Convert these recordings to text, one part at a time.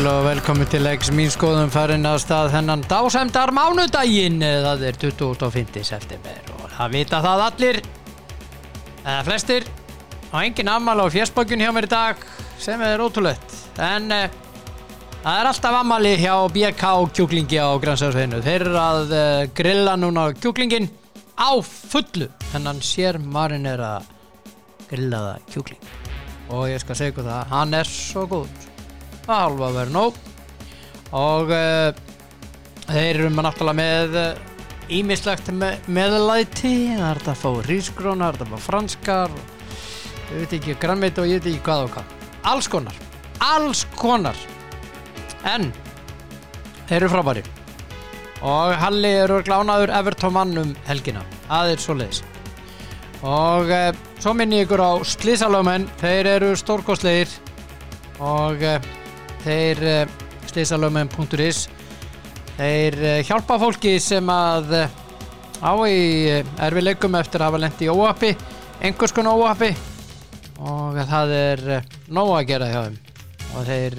sæl og velkomin til leiks. Mín skoðum farin að stað hennan dásæmdar mánudaginn það er 25. september og það vita það allir. Eða flestir. Og engin afmæli á fjersbökun hjá mér í dag sem er ótrúlegt. En uh, það er alltaf afmæli hjá BK kjúklingi á Grannsjóðsveinu þeir eru að uh, grilla núna kjúklingin á fullu. Hennan sér marinera grillaða kjúkling. Og ég skal segja ykkur það, hann er svo góð að halva verið nóg. Og uh, þeir eru með náttúrulega með ímislegt me meðlæti. Það er þetta að fá rísgrónar það er þetta að fá franskar ég veit ekki grannveit og ég veit ekki hvað og hvað. Alls konar, alls konar. En þeir eru frábæri og Halli eru glánaður Everton mann um helgina. Aðeins svo leiðis og uh, svo minni ykkur á slísalögmenn þeir eru stórkostleir og uh, þeir uh, slísalögmenn.is þeir hjálpa fólki sem að á í erfileikum eftir að hafa lendi í óhafi einhvers konar óhafi og það er nóg að gera hjá þeim. Og þeir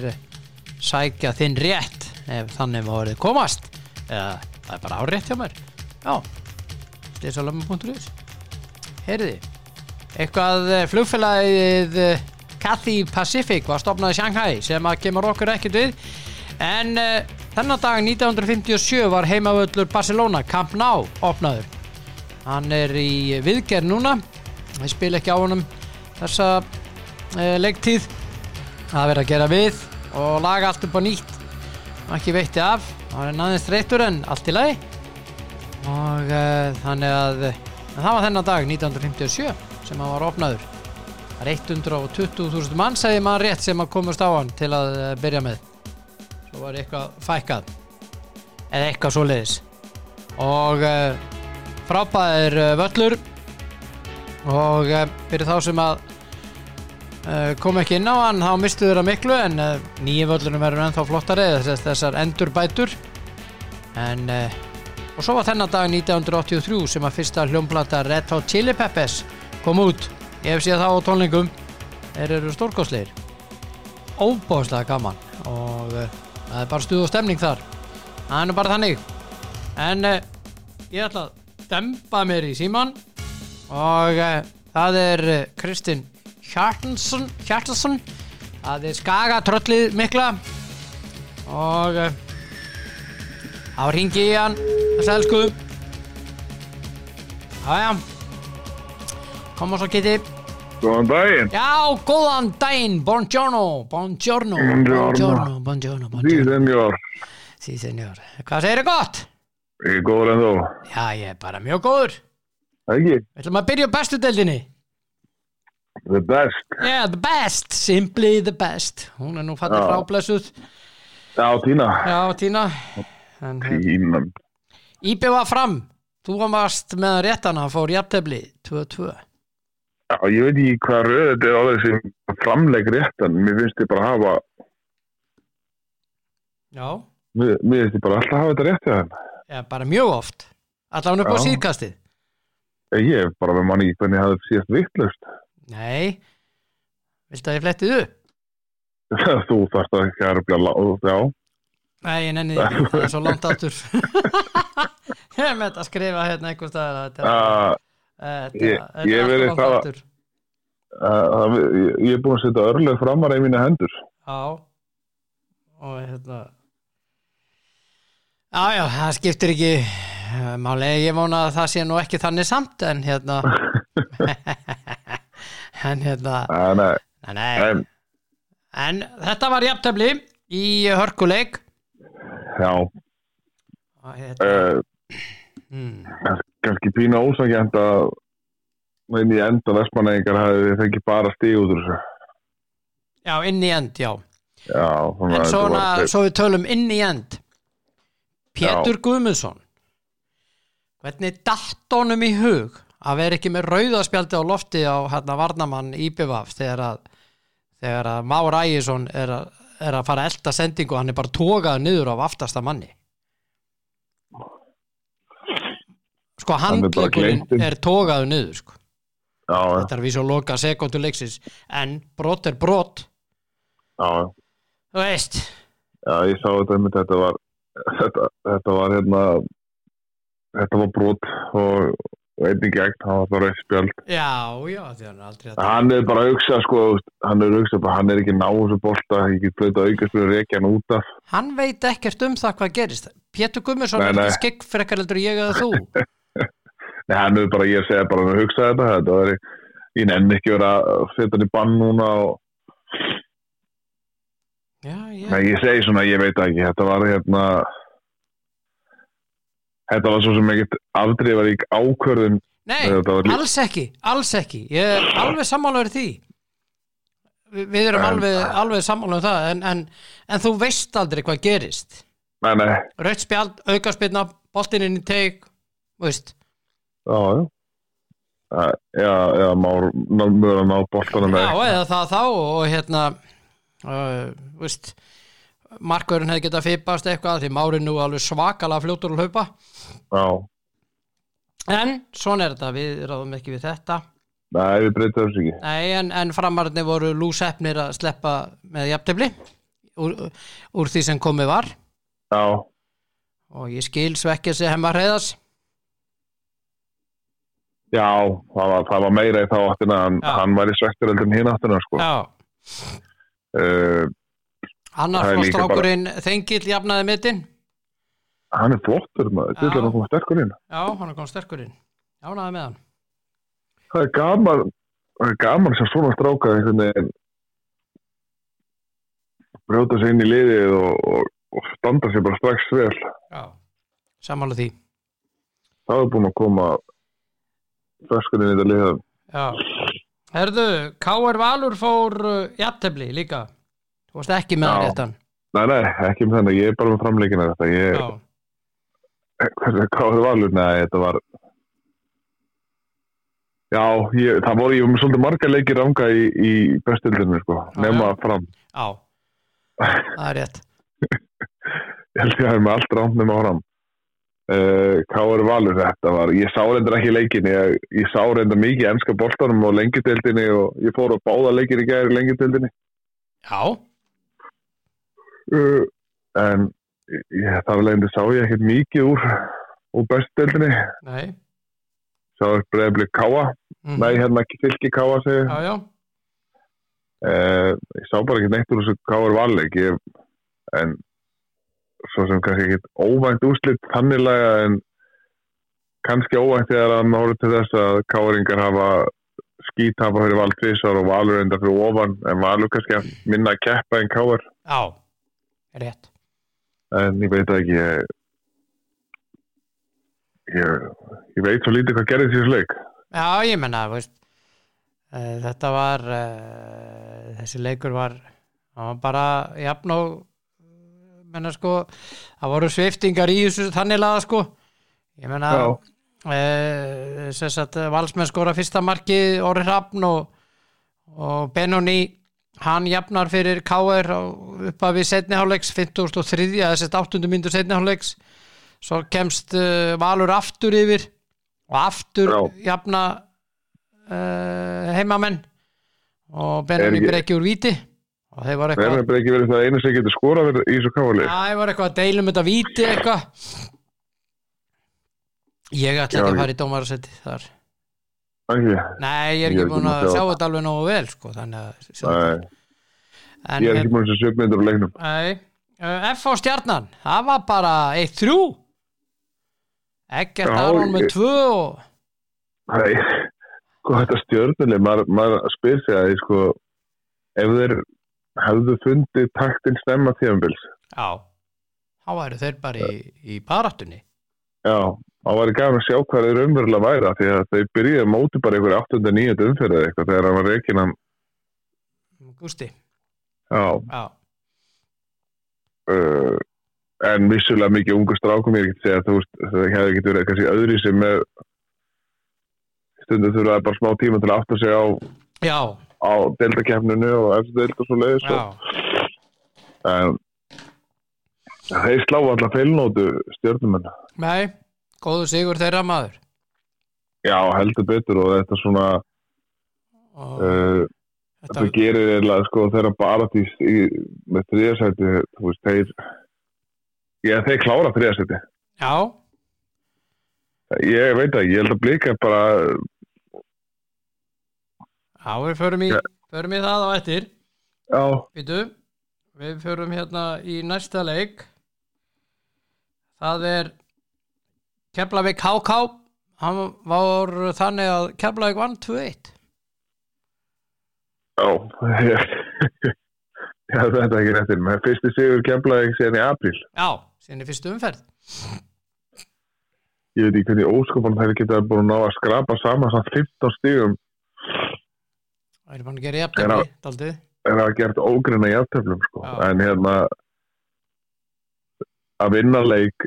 sækja þinn rétt ef þannig voruð komast. Eða það er bara árétt hjá mér. Já, slísalögmenn.is Heyrði, eitthvað flugfélagið Cathay Pacific var stopnað í Shanghai sem að kemur okkur ekkert við. En uh, þennan dag 1957 var heimavöllur Barcelona Camp Nou opnaður. Hann er í viðgerð núna. Við spila ekki á honum þessa uh, leiktíð. Það verður að gera við og laga allt upp á nýtt. Ekki veitti af. Það er næðist reytur en allt í lagi. Og uh, þannig að það var þennan dag 1957 sem hann var opnaður það er 120.000 mann segði maður rétt sem að komast á hann til að byrja með. Svo var eitthvað fækkað. Eða eitthvað svo leiðis og uh, frábæðir uh, völlur. Og fyrir þá sem að kom ekki inn á hann þá mistu þeirra miklu en nýju völlunum verður ennþá flottari þess, þessar endurbætur. En og svo var þennan dag 1983 sem að fyrsta hljómplata Red Hot Chili Peppers kom út ég hef séð það á tónlingum þeir eru stórkostleir óbáslega gaman. Og uh, það er bara stuð og stemning þar. Það er bara þannig. En uh, ég ætla að dempa mér í síman og uh, það er Kristinn Hjartansson Hjartansson það er skagatröllið mikla. Og þá ringi ég hann. Að elsku. Jájá Koma svo Kitty Góðan daginn. Já, góðan daginn Buongiorno Buongiorno Buongiorno. Buongiorno Sí, senjor Sí, senjor Hvað segir þið gott? Ég er góður en þú Já, ég er bara mjög góður. Ekki? Við ætlum að byrja bestu deildinni. The best. Yeah, the best. Simply the best. Hún er nú fallið Já. fráblessuð. Já, Tína Já, Tína Tína Íbjöð var fram Þú varst með réttana Fór jafntefli 2-2 Já, ég veit ekki hvað röð þetta er á þessi framleik réttan. Mér finnst ég bara að hafa Já. Mér, mér finnst ég bara alltaf að hafa þetta rétt hjá þeim. Já, bara mjög oft. Allavega upp á síðkastið. Ég er bara með manni í hvernig hafði síðast vittlust Nei. Viltu að ég flettið upp? Þú þarft að ekki að röfla láð Já, Nei, því ekki, það er svo langt aftur. Ég er með þetta að skrifa hérna einhver staðar að Þetta uh, þetta- er verið allt of langt það- aftur uh, ég, er búin að setja örlega framar í mína hendur. Já. Og hérna Já, já, það skiptir ekki eh, Máli, ég vona að það sé nú ekki þannig samt En hérna En hérna Nei, Nei, en, þetta var jafntefli í hörkuleik. Já. Hérna, uh, mm, kannski pína ósakjænt að inn í enda vestmannegingar hafi fengið bara stíg út úr þessu. Já, inn í end, já. Já, En svona, svo við tölum inn í end. Pétur Guðmundsson. Hvernig datt honum í hug að vera ekki með rauðaspjaldi á lofti á hérna varnamann Íbjöfaf þegar að þegar að Már Ægisson er er að fara að elda sendingu og hann er bara tókaður niður af aftasta manni sko Hann er handleikurinn er tókaður niður sko. já, þetta er við svo loka sekundu leiksins en brot er brot. Já, þú veist, Já, ég sá þetta einmitt, þetta var þetta, þetta var hérna þetta var brot og, og einnig gegn, það var bara eitt spjöld Já, já, því hann er aldrei að hann er bara að hugsa sko, hann er að bara, hann er ekki náðu þessu bolta, ég get flöta aukast fyrir að reykja hann út af. Hann veit ekkert um það hvað gerist. Pétur Gummarsson er ekki skegg frekar heldur ég eða þú Nei, hann er bara, ég segja bara hann að hugsa þetta, þetta var, ég nenni ekki vera að setja hann í bann núna og, Já, já, nei, ég segi svona, ég veit ekki, þetta var hérna þetta var svo sem ekkert afdrifarík ákvörðun. Nei, var alls ekki, alls ekki. Ég er alveg sammálaður því. Vi, Við erum En- alveg, alveg sammálaður um það en, en, en þú veist aldrei hvað gerist. Nei, nei, Rautt spjald, aukaspilna, boltinn inn í teik Veist já, já. Já, já, mjög að ná boltanum Já, eða það þá og hérna uh, markverðin hefði getað fipast eitthvað því Mári nú alveg svakalega fljótur að hlaupa. Já, en svona er þetta, við ráðum ekki við þetta. Nei, við breytum þessu ekki. Nei, en, en framarðinni voru lúsefnir að sleppa með jafntefli úr, úr því sem komið var. Já, og ég skil svekkja sig hemma hreiðas já, það var, það var meira í þá áttina, hann, Já. hann var í svektur heldur en hinn áttina, sko. Já, uh, annar Það er líka fórstrákurinn Þengill jafnaði mittinn Hann er flottur maður, þetta er að koma sterkur inn. Já, hann er komið sterkur inn. Jánaði með hann. Það er gaman það er gaman sem svona stráka einhvern veginn brjóta sig inn í liðið og, og, og standa sér bara strax vel. Já, sammála því. Það er búin að koma ferskurinn í þetta liða Já, herðu, K.R. Valur fór uh, jafntefli líka. Þú varst ekki með Já. réttan. Nei, nei, ekki um þennan, ég er bara með framleikina þetta. Ég, var valur? Nei, þetta var Já, ég, það voru ég var með svolítið marga leikir ranga í, í bestildinu, sko, Já, nema já. fram. Já, það er rétt. Ég held að hafa með allt rámt nema fram uh, var valur þetta var, ég sá reyndar ekki leikin ég, ég sá reyndar mikið ennska boltanum og lengjutildinni og ég fór á báða leikir í gæri lengjutildinni Já, uh, en ég, það var leiðindi sá ég ekkert mikið úr úr bestildinni, nei. Sá ekki breyðblik káa mm. nei, hérna ekki káa segi Já, já, uh, ég sá bara ekki neitt úr þessu valleik ég, en svo sem kannski ekkert óvænt úslit þannilega en kannski óvænt þegar að maður til þess að káringar hafa skítapa fyrir val tvisar og valur enda fyrir ofan en valur kannski að minna að keppa en káar já, rétt. En ég veit ekki ég, ég, ég veit svo lítið hvað gerðist í þessu leik. Já, ég menna, veist uh, þetta var uh, þessi leikur var var bara jafn og menna sko, það voru sviftingar í þessu þannig laða sko ég menna þess að valsmenn skora fyrsta marki Orri Hrafn og, og Benoni hann jafnar fyrir K.R. upp að við setniháleiks 53. eða sett 8. myndur setniháleiks svo kemst uh, Valur aftur yfir og aftur Já. jafna uh, heimamenn og Benoni breki úr víti þeir var eitthvað ekki verið það einu sem getur skora í þessu Já, ég var eitthvað að deilum þetta víti eitthvað. Ég ætla ekki að fara í dómarasetti þar. Nei, Nei, ég er ekki búin að sjá þetta. alveg nógu vel sko, þannig að ég er ekki búin að sjá söpmyndur á leiknum. Nei, uh, F á stjarnan það var bara 1-3 Ekkert Já, Aron með 2 og Nei, sko þetta stjörnuleg, maður spyr sig að sko, ef þeir hefðu fundið taktin snemma tíðanbils, Já, þá væru þeir bara í, í barattunni já, þá ég gafin að sjá hvað þeir umverulega væra, því að þeir byrjuði að móti bara einhverju 8. 9. umferðið eitthvað þegar hann var reikin hann, Gústi, já, já, uh, en vissulega mikið ungu strákum, ég get segja að þú veist, það hefði ekki verið kannski öðri sem með stundum þurfa bara smá tíma til að átta sig á, já, á deildakefninu og eftir deild og svo leiðis já. En þeir slá alltaf feilnótu stjórnumenn Nei, góðu sigur þeirra maður. Já heldur betur og þetta svona og uh, Þetta, það gerir eiginlega sko þeirra bara því með veist, þeir já, þeir klára þriðasæti já, ég veit ekki, ég held að blika bara já, við förum í, förum í það á eftir. já, Býtu, við förum hérna í næsta leik. Það er Keflavík HK. Hann var þannig að Keflavík vann 2-1. já ég ég held þetta ekki réttir með fyrsti sigur kemlaði síðan í apríl Já, síðan í fyrstu umferð. ég veit ekki hvernig óskopan þeir geta búin að skrapa saman samt 15 stigum Það er bara að gera jafntöfli, daldið. en það gert ógrinna jafntöflum sko. Já. en hérna að vinna leik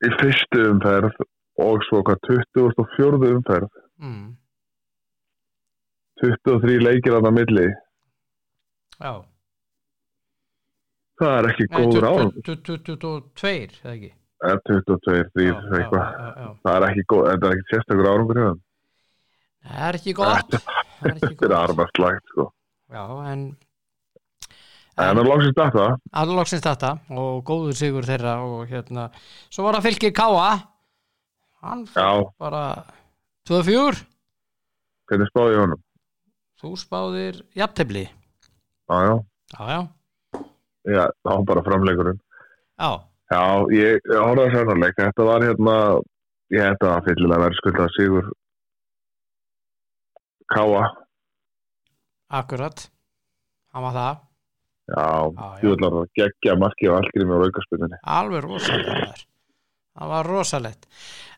í fyrstu umferð og svo hvað 24. umferð Mm, 23 leikir að það milli já. það er ekki Nei, góður 20 árangur 22, eða ekki? Eh, 22, 3, Já, já, eitthvað já, já. það er ekki góð, þetta er ekki sérstakur árangur hjá þeim. Það er ekki gott. Það þetta er gott. armarslagt sko. Já, en en það loksist þetta alloksins þetta og góður sigur þeirra og hérna, svo var það fylgir Káa hann já, bara 2-4 hvernig spáði ég honum? Þú spáðir jafntefli. Já, já, já, það var bara framleikurinn. Já, já, ég, að sérnarleik þetta var hérna ég þetta var fyllilega verðskuldað sigur Káa akkurat. Hann var það, já, júðlar að gegja marki á allgrími á aukarspunni alveg rosalegt það var. Rosalegt.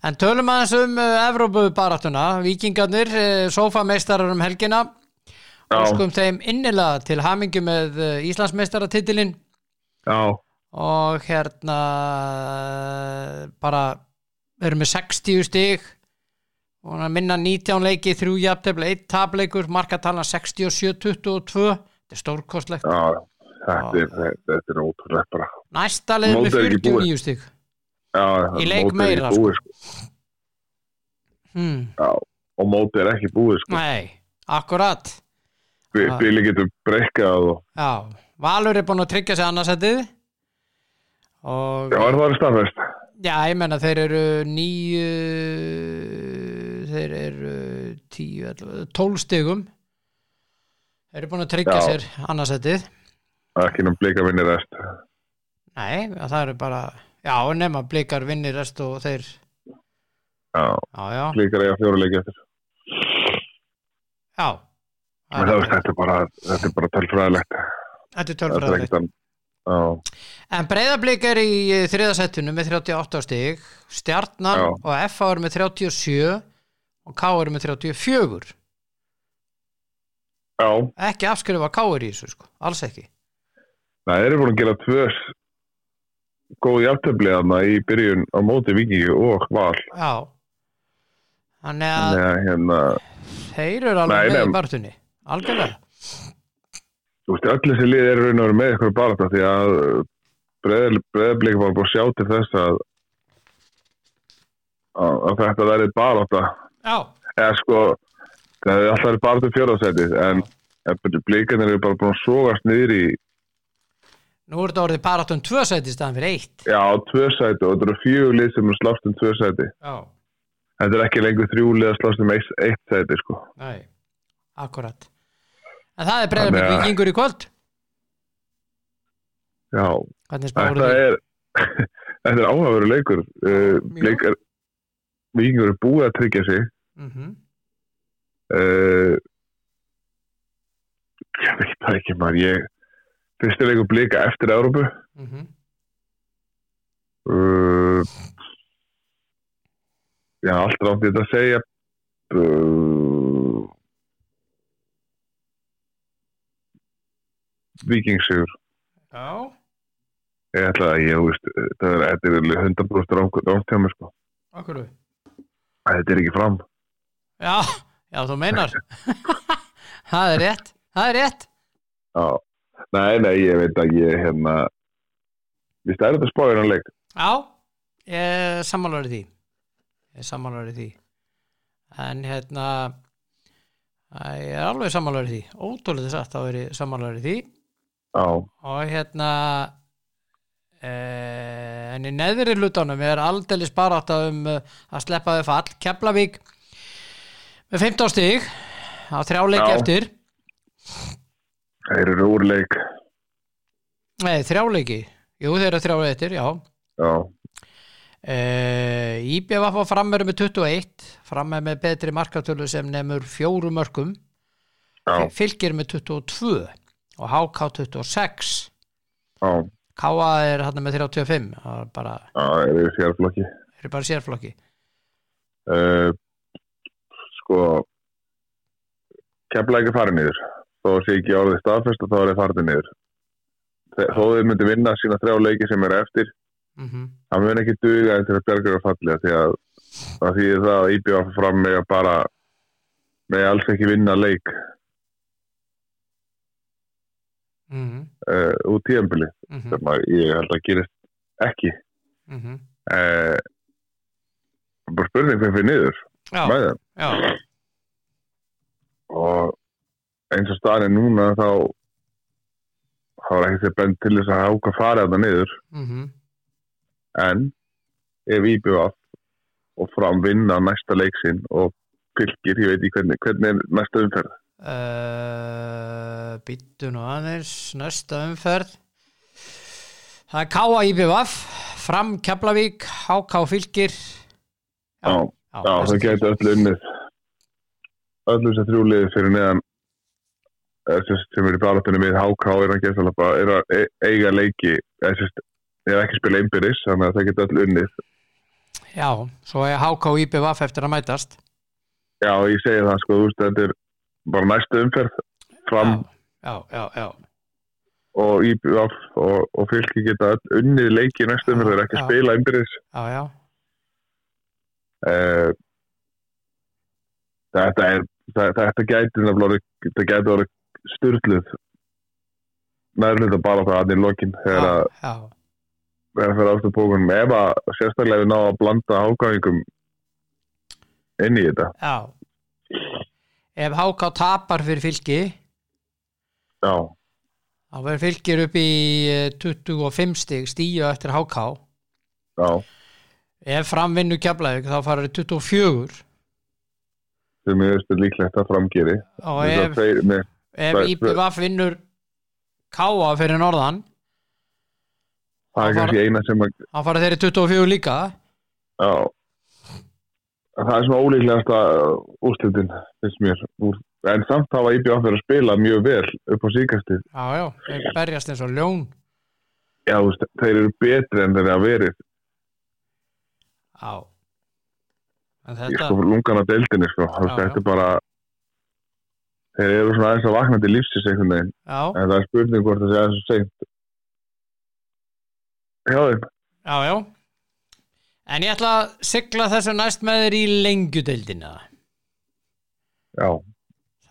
En tölum aðeins um uh, Evrópu baráttuna, vikingarnir uh, sofameistarar um helgina. Óskum þeim innilega til hamingju með uh, Íslandsmeistaratitilinn. Já, og hérna bara erum með 60 stig og hann minna 19 leiki, 3 jafntefli, 1 tableikur, markatalan 67-22 þetta er stórkostlegt. Já þetta er, þetta, er ótrúlega bara. Næsta leið með Mótið er ekki 49 stig. Já, Í leik meira, búið, sko. hmm. Já, og mótið er ekki búið sko. nei, akkurat. Já. Bili getur breykað og já, Valur er búin að tryggja sig annarsættið og já, er það er staðfest? Já, ég menna þeir eru nýju þeir eru tíu, ellefu, tólf stigum. Þeir eru búin að tryggja Já. sér annarsættið ekki nefn blika vinni rest. Nei, það eru bara já, nema blikar vinnir rest og þeir já, já, já, blikar eiga fjóra leiki eftir. Já. Men það, veist, þetta er bara, þetta er bara tölfræðilegt. Þetta er þetta er tölfræðilegt. ekkert annað. já, En breyðablík er í þriðasettinu með 38 stig. Stjarnan Já. og FA er með 37 og K er með 34 já, ekki afskrifa K er í þessu sko, alls ekki. Það eru búin að gera tvö s- góð jafntöfli þarna í byrjun á móti Víkingi og Val. Já. Þannig að að hérna, þeir eru alveg Nei, með nei. í barðunni algjörlega. Þú veist, öll þessi lið eru raun og veru með ykkur bara því að breðablík var búin að sjá til þess að að, að þetta verið bara Já, eða sko það hefði alltaf bara til fjörðarsætið en, blíkanir eru bara búin að sógast niður í nú er þetta orðið bara um tvö sæti í staðan fyrir eitt. Já, tvö sæti og þetta eru fjögur lið sem eru slást um tvö sæti. Já, þetta er ekki lengur þrjú lið að slást um eitt, eitt sæti sko. Nei, akkurat. En það er Þannig að- vikingur í kvöld. Já, þetta er er áhafveru leikur. Uh, mjög. blíkar vikingur eru búið að tryggja sig. Mm uh, ég veit það ekki maður. Ég fyrstu leikur blika eftir Európu -hmm. uh, já, allt rátt ég þetta að segja. Uh, vikingsigur Já, ég ætla að ég, veist, þetta er, þetta er alveg 100% rántjámi sko. Okkur Æ, þetta er ekki fram. Já, já, þú meinar. Það er rétt Það er rétt. Já. nei, nei, ég veit að ég hérna við stærðum þetta spáir hann leik Já, ég sammálar í því. Ég sammálar í því. En hérna Það er alveg sammálaður í því. Ótrúlega satt þá ég sammálaður í því. Já, og hérna en í neðri hlutunum er aldeilis barátta um eh, að sleppa þau fall Keflavík með 15 stig á þrjáleiki Já. eftir. Þeir eru úr leik. Nei þrjáleiki, jú þeir eru þrjáleiki eftir, já. Já, Uh, IBF á frammeru með 21 frammeru með betri markatölu sem nefnur fjóru mörgum fylgir með 22 og HK 26 já, KA er hann með 35 það er bara, þeir eru sérflokki. Er bara sérflokki. Uh, Sko Kefla ekki farið niður. Þó sé ekki orðið staðfest og þá er þeir farið niður. Þó þeir myndi vinna sína þrjá leiki sem eru eftir mm það mun ekki duga til að bjarga að falli því að það þýðir það að IBF fram með að bara með alls ekki vinna leik -hmm. uh, út tíðanbili Mm sem að ég held að gerist ekki. -hmm. uh, bara spurning hvað fyrir niður. Já, já, og eins og staðin núna þá þá er ekki sér bend til þess að háka farið þetta niður. Mm en ef IBF og fram vinna næsta leiksinn og fylgir, ég veit ekki hvernig hvernig er næsta umferð uh, býttu nú aðeins næsta umferð. Það er KA IBF fram Keflavík HK fylgir já, já það getur öllu unnið. Öllu sem þrjúliði fyrir neðan eh, sem er í barátunni við HK er að, geta, er að e- eiga leiki sagt, er ekki spila einbyrðis þannig að það getur öllu unnið. Já, svo er HK og IBVF eftir að mætast. Já, ég segi það sko, þú veist, þetta er bara næsta umferð fram. Já, já, já, og IBF og, og fylki geta unnið leiki í næsta umferð, þeir eru ekki að spila einbyrðis uh, þetta er það, þetta gæti þetta gæti orðið styrluð nærluta bara það að í lokin þegar að þegar fyrir aftur bókunum. Ef að sérstaklega við ná að blanda ágæðingum inn í þetta. Já. Ef HK tapar fyrir fylki já, þá verður fylgir upp í eh, 25 stig stíu eftir HK já, ef framvinnu keflaðið þá farið 24 sem ég veist er líklegt að framgeri og að ef, ef það- IBVF vinnur KA fyrir norðan það er Það kannski eina sem að þá farið þeirri 24 líka. Já, það er svona ólíklegasta úrslutin finnst mér. Úr, en samt hafa IBF verið að spila mjög vel upp á síkastið já, já, þeir berjast eins og ljón. Já, þeir eru betri en þeir hafa verið. Já. En þetta, sko lungana deildinni sko. Já, já. þetta er bara þeir eru svona aðeins að vakna til lífsins einhvern veginn. Já, en það er spurning hvort það sé aðeins og seint. Já, þeim já, já. En ég ætla að sigla þessu næst með þér í lengjudeildina já,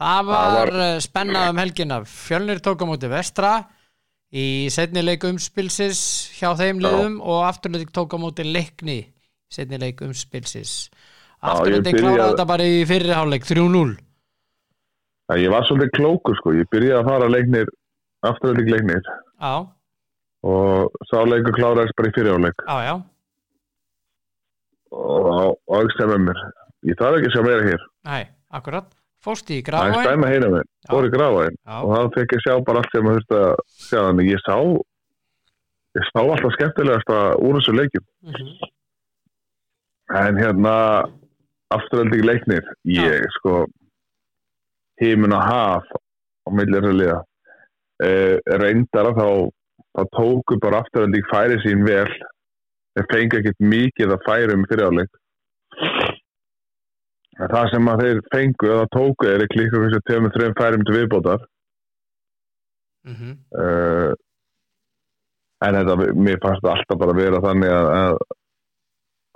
það var, var- var... spennað um helgina. Fjölnir tók á móti vestra í setni leik umspilsis hjá þeim Já. liðum og afturleik tók á móti leikni setni leik umspilsis byrjaði- kláraði þetta bara í fyrri hálfleik 3-0 Það, ég var svolítið klókur sko, ég byrjaði að fara leiknir afturölding leiknir. Já, og sá leikur kláraðist bara í fyriráleik já, já, og aðeins með mér. Ég þarf ekki að sjá meira hér. Næ, akkurat. Fórst í það er stæma hérna með, fór í já, og þá fekk ég sjá bara allt sem maður þurfti að sjá þannig ég sá ég sá alltaf skemmtilegast úr þessu leikjum. Mhm, en hérna afturölding leiknir. Ég sko heimin á millir að liða. Uh, reyndar að þá þá tóku bara afturölding færi sín vel. Þeir fengi ekkert mikið að færum fyriráleik en það sem að þeir fengu eða tóku er ekki líka hversu tveimur þreim færum til viðbótar. Mhm, uh, en þetta, mér fannst alltaf bara vera þannig að, að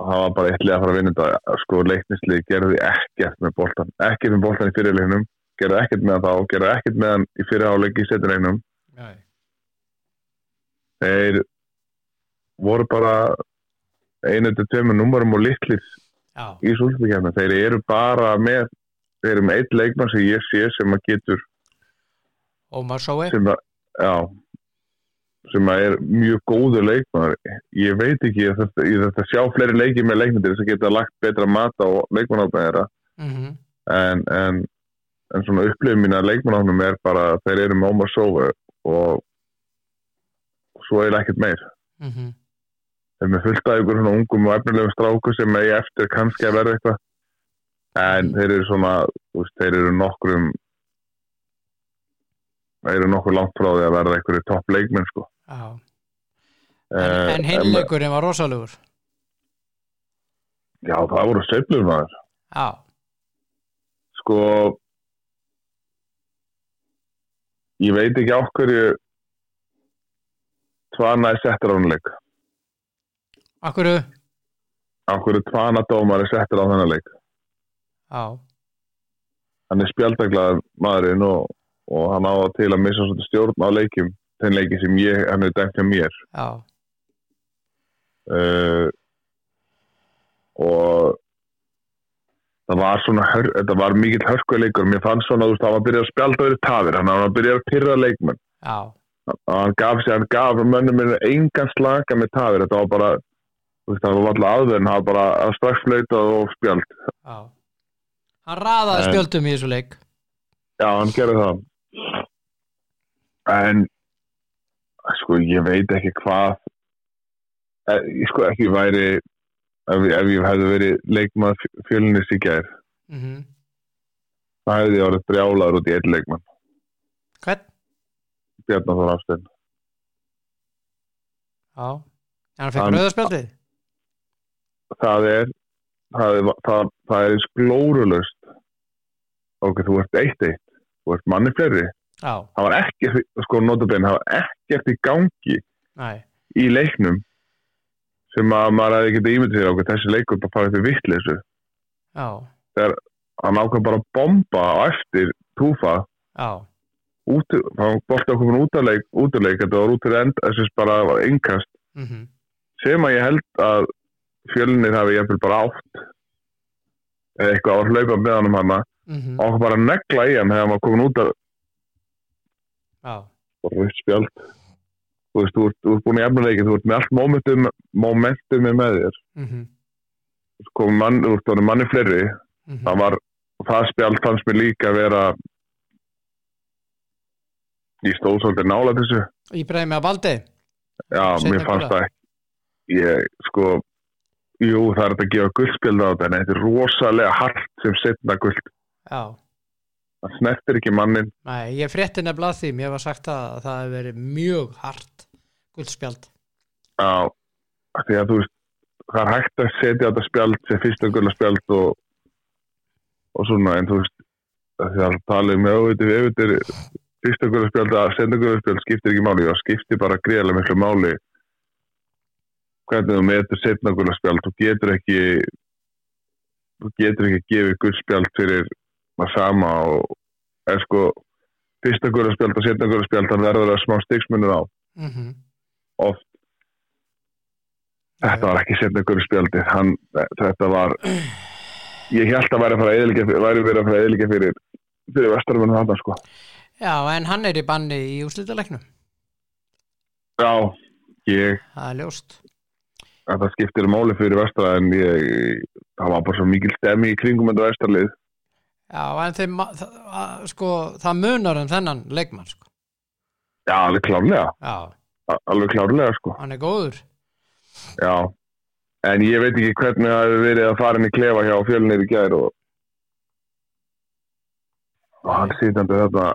það var bara eitthvað að fara að vinna þetta. Sko leiknisli gerði ekkert með boltan ekkert með boltan í fyrirleiknum gerði ekkert með þá, gerði ekkert með hann í fyrirháleik í setjuleiknum. Já, þeir voru bara einu til tveimur númurum og litlir já, í súlsbyggjarna þeir eru bara með þeir eru með eitt leikmann sem ég sé sem að getur Ómar Sói. sem að, já. Sem að er mjög góður leikmann ég veit ekki, ég þarf ég að sjá fleiri leiki með leikmyndir sem geta lagt betra mat á leikmannafnæðara mm en, en, en svona upplifin mín að leikmannafnum er bara að þeir eru með Ómar Sói og svo er ekkert meir. -hmm. þeir eru með fullt af ykkur svona ungum og efnilegum stráku sem eigi eftir kannski að verða eitthvað. En þeir eru svona veist, þeir eru nokkrum þeir eru nokkur langt frá því að verða einhverju topp leikmenn sko. Eh, En, en hinleikurinn var rosalegur. Já, það voru sveiflur maður. Já, Sko, ég veit ekki á hverju Tvana er settur akkur Á hverju Tvana dómar er settur á þennan leik. Já, Hann er spjaldaglaður maðurinn og, og hann á það til að missa stjórn á leikjum. Þeim leiki sem ég, hann er dæmt hjá mér. já, Uh, og það var svona, þetta var mikill hörkuleikur. Mér fannst svona, þú veist, hann var að byrja að spjalda yfir tafir. Hann var að byrja að pyrra leikmenn. og hann gaf sér, hann gaf mönnum minni engan slaka með tafir, þetta var bara það var alltaf aðverðin, það var bara að strax fleita og spjald. Já. Hann raðaði En- spjöldum í þessu leik. Já, hann gerði það. En sko, ég veit ekki hvað eh, ég sko ekki væri ef, ef ég hefði verið leikmað fjölunis í gær mm það hefði ég orðið brjálaður út í einn leikmann. Hvern? Bjarnar Þór Hafstein. Já, en hann fekk rauðarspjaldið það er það er, það, það er eins glórulust ok, þú ert eitt eitt. Þú ert manni fleiri. Já, það var ekki, sko notabenn það var ekkert í gangi næ, í leiknum sem að maður hefði getið ímyndið sér okkur þessi leikur bara farið til vittleysu já, hann ákvað bara bomba á eftir túfa út, hann bolti okkur með útaleik útaleik, þetta var út til end þess bara var innkast. Mm sem að ég held að fjölnir hafi jafnvel bara átt eitthvað að hlaupa með hann um hana. -hmm. og bara að negla í hann þegar maður komin út Já, rautt spjald. Þú veist, þú ert, þú ert búin í efnuleiki þú ert með allt momentum, momentum með þér. Mm sko, mann, þú ert orðinn manni fleiri. -hmm. það var, það spjald fannst mér líka að vera ég stóð svolítið nála þessu. Í breymi að baldi já, Seinna mér fannst það ég, sko jú, það er að gefa guldspjald á þetta en þetta er rosalega hart sem setna guld Já, það snertir ekki mannin næ, ég frétti nefnilega því Mér var sagt að það hefði verið mjög hart guldspjald á, af því að þú veist það er hægt að setja þetta spjald sem fyrsta gula spjald og, og svona en þú veist af því að tala um þetta er fyrsta gula spjald að senda gula spjald skiptir ekki máli það skiptir bara greiðlega miklu máli hvernig þú meður setna gula spjald. Þú getur ekki þú getur ekki að gefa gul spjald fyrir það sama og er sko fyrsta gula spjald og setna gula spjald það verður að smá stigsmunur á. Mm -hmm. oft. Þetta var ekki setna spjaldi hann, þetta var ég held að væri verið að fara eðlika fyrir fyrir vestarmennu þarna sko. Já, en hann er í banni í úslítaleiknum Já, ég, Það er ljóst þetta skiptir máli fyrir vestra en ég, það var bara svo mikil stemmi í kringum þetta vestarlið Já, en þeim, það, að- sko, það munar um þennan leikmann sko. Já, alveg klárlega. Já, alveg klárlega sko. Hann er góður. Já, en ég veit ekki hvernig það hefur verið að fara inn í klefa hjá fjölnir í gær og og hann sýtandi þetta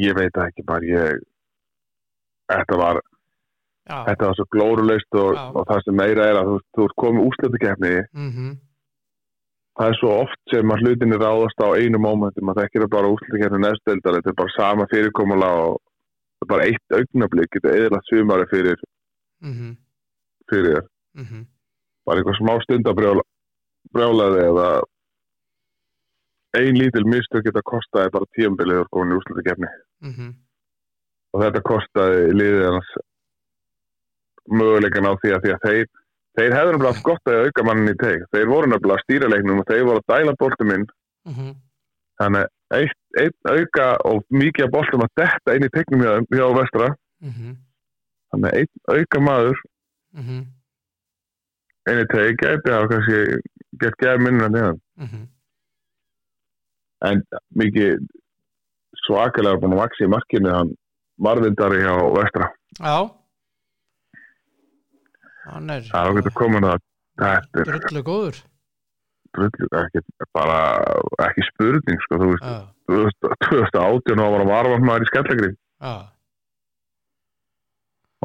ég veit það ekki bara ég þetta var, Já, þetta var svo glóruleist og, og það sem meira er að þú, þú ert komið úrslutukefni mm það er svo oft sem að hlutinni ráðast á einu mómenti, maður þekkir það bara úrslutukefni næstdeldar, þetta er bara sama fyrirkomula og þetta er bara eitt augnablík þetta er eða sumari fyrir, -hmm. fyrir þér. Mm bara eitthvað smá stundabrjála brjálaði eða ein lítil mistök geta kostaði bara tíumbilið og í úrslutukefni -hmm. og þetta kostaði liðið hans möguleikan á því að því að þeir þeir hefðu nefnilega haft gott að auka mannin í teg þeir voru nefnilega að stýra leiknum og þeir voru að dæla boltum inn. Mhm, þannig að eitt, eitt auka og mikið af boltum að detta inn í tegnum hjá, hjá vestra. Mhm, þannig að eitt auka maður mhm, inn í teg gæti hafa kannski gett gæði minna þeim mhm. en mikið svakalega búin að vaxa í markinu hann marvindari hjá vestra. Já Hann er það er okkur að koma að þetta er drullu góður. Drullu, ekki, bara ekki spurning sko, þú veist, Já, 2018 og var að varfa maður í skellagri. Já,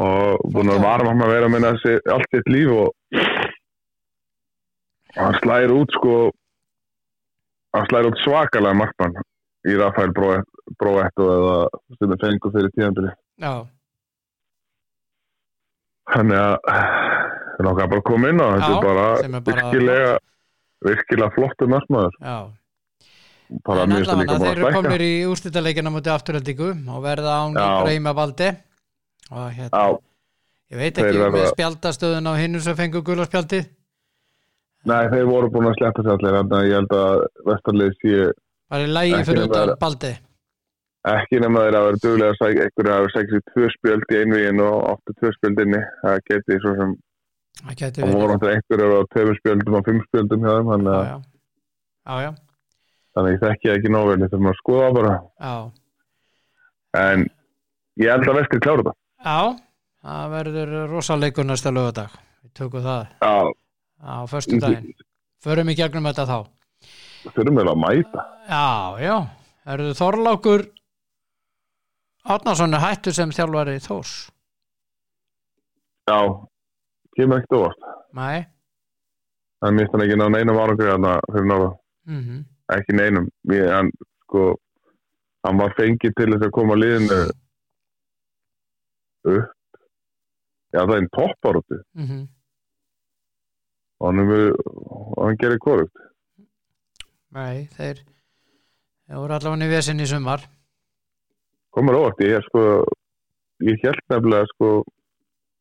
og búin að varfa maður að vera að minna allt sitt líf og hann slæðir út sko hann slæðir út svakalega markmann í Rafael Bróetto eða er fengur fyrir tíðanbili já, þannig að það er nokkað bara að koma inn á þetta. Er bara er bara- virkilega virkilega flottu markmaður. Já. Bara En finnst það líka bara þeir eru að komnir stækka í úrstættaleikina múti afturhaldingu og verða án Já. Breima Valdi og hérna, Já, ég veit þeir ekki verða- með spjaldastöðun á hinnum sem fengur gulaspjaldið nei þeir voru búin að sleppa sér allir þannig að ég held að vestarlið sé bara í lægi fyrir utan það- Baldi ekki nema þeir að vera duglega að sækja einhverju að sækja sér tvö spjöld í einvíin og áttu tvö spjöld inni. Það geti svo sem það voru áttu einhverju á tveimur spjöldum og fimm spjöldum hjá þeim þannig að, já, já, þannig ég þekki það ekki vel þetta maður að skoða það bara. Já, en ég held að vestri klára þetta já það verður rosaleikur næsta lögadag við tökum það. Á förstu daginn förum í gegnum þetta þá. Þurfum við að mæta. Já, já, verður Þorlákur Átnarsson er hættur sem þjálfari Þórs? Já, kemur ekkert óvart. Nei, hann mist hann ekki ná neinum árangur þarna fyrir norða mhm. Ekki neinum. Ég, hann, sko, hann var fengið til þess að koma liðinu upp. Já það er einn topparúti mhm. Og hann, hefur- og hann gerir korugt Nei, þeir þeir voru allavega í vesin í sumar. Komur óvart, ég er sko ég held nefnilega sko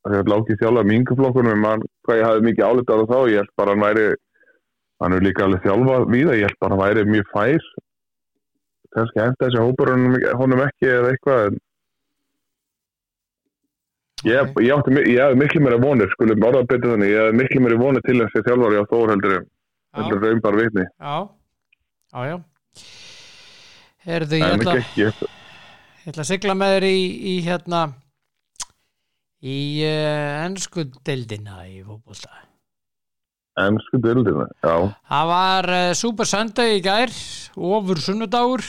að ég lági þjálfa minguflokkunum mann hvað ég hafði mikið álitað á þá ég held bara hann væri hann er líka alveg þjálfa víða, ég held bara hann væri mjög fær. Kannski henda þessi hópur honum, ekki eða eitthvað en ég, Ok. ég, átti, ég hafði miklu meira vonir skulum orða betur þannig, ég hafði miklu meira vonir til þessi þjálfari á Þór heldur en heldur raun bara vitni. Já, já, já. Herðu, en ég ætla að sigla með þér í, í hérna í ennsku deildina í fótbolta. Ennsku dildina já, Það var uh, Super Sunday í gær ofur sunnudagur.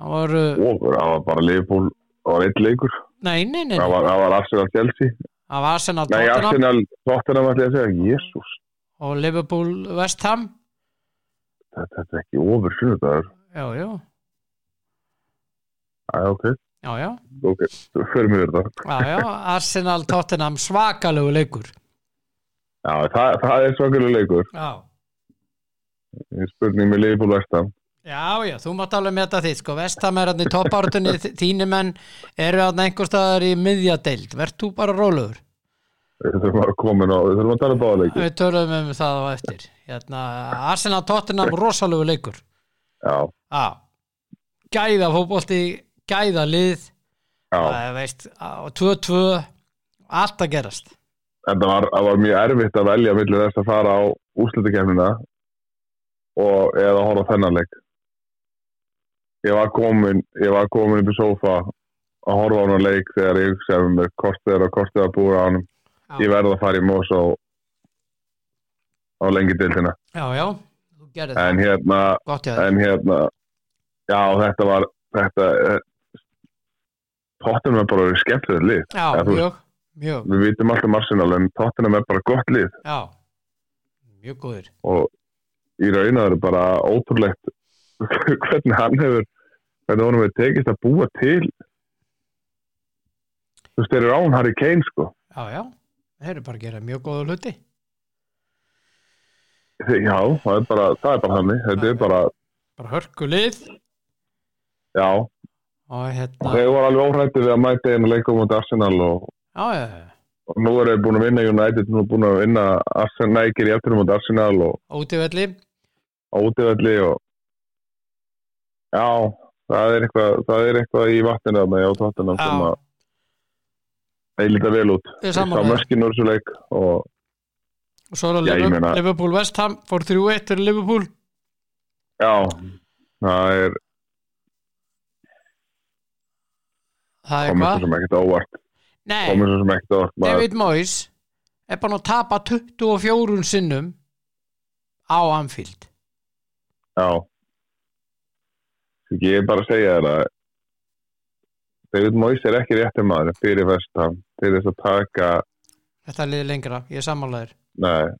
Það var uh, ofur, það var bara Leifból það var eitt leikur, nei, nei, nei, það nei. var, það var Arsenal Chelsea. Það var Arsenal Nei, Tottenham. Arsenal, Tottenham ætla ég að segja, jésús, og Liverpool West Ham. Þetta, er ekki ofur sunnudagur. Já, já, Æ, ok, já, já, ok, fyrir mig þetta. já, já Arsenal Tottenham svakalegu leikur. Já, það, það er svakalega leikur. Já, Ég spurning með Leifból Vestam. Já, já, þú mátt alveg meta því sko, Vestham er hann í toppártunni þínu menn eru hann einhver staðar í miðjadeild, verð þú bara róluður Við þurfum að koma inn á, við þurfum að tala báðleiki. við töluðum um það á eftir. Hérna, Arsenal Tottenham rosalegu leikur. Já, Já, gæða fótbolti gæða lið veist, á 2-2 allt að gerast var, það var mjög erfitt að velja millir þess að fara á úrslutakefnina og eða horfa á þennan leik. Ég var komin, ég var komin upp í sófa að horfa á hann leik þegar ég hugsaði um mér kostið er og kostið að búa á hann. Ég verði að fara í mós á, á lengi dildina. Já, já, þú gerði En það, hérna, gott en hérna, já þetta var, þetta, Tottenham er bara skemmtilegt lið. Já, eða mjög, mjög, Við vitum alltaf Arsenal en Tottenham er bara gott lið. Já mjög góður. Og í raun að það er bara ótrúlegt hvernig hann hefur hvernig honum hefur tekist að búa til. Þú veist, þeir eru án Harry Kane sko. Já, já, þeir eru bara að gera mjög góða hluti. Já, það er bara, það er bara þannig. Þetta er bara, bara hörku lið. Já og hérna þeir voru alveg óhrættið við að mæta einu leikum út Arsenal og, já, já, já, og nú er þeir búin að vinna United, nú er búin að vinna nægir í eftirum mot Arsenal og Útivelli ótivelli og já, það er eitthvað, það er eitthvað í þarna hjá tóttunum sem að þeir líta vel út. Er þér. mörkin úr þessu leik og og svo er það Liverpool West Ham fór 3-1 fyrir Liverpool já, það er Það er komið svo sem ekkert óvart, komið svo sem ekkert óvart. David Moyes er bara að tapa 24 sinnum á Anfield. Já. Ég er bara að segja þér að David Moyes er ekki rétti maður fyrir vestam til þess að taka, Þetta liði lengra, ég er sammálaður. Nei,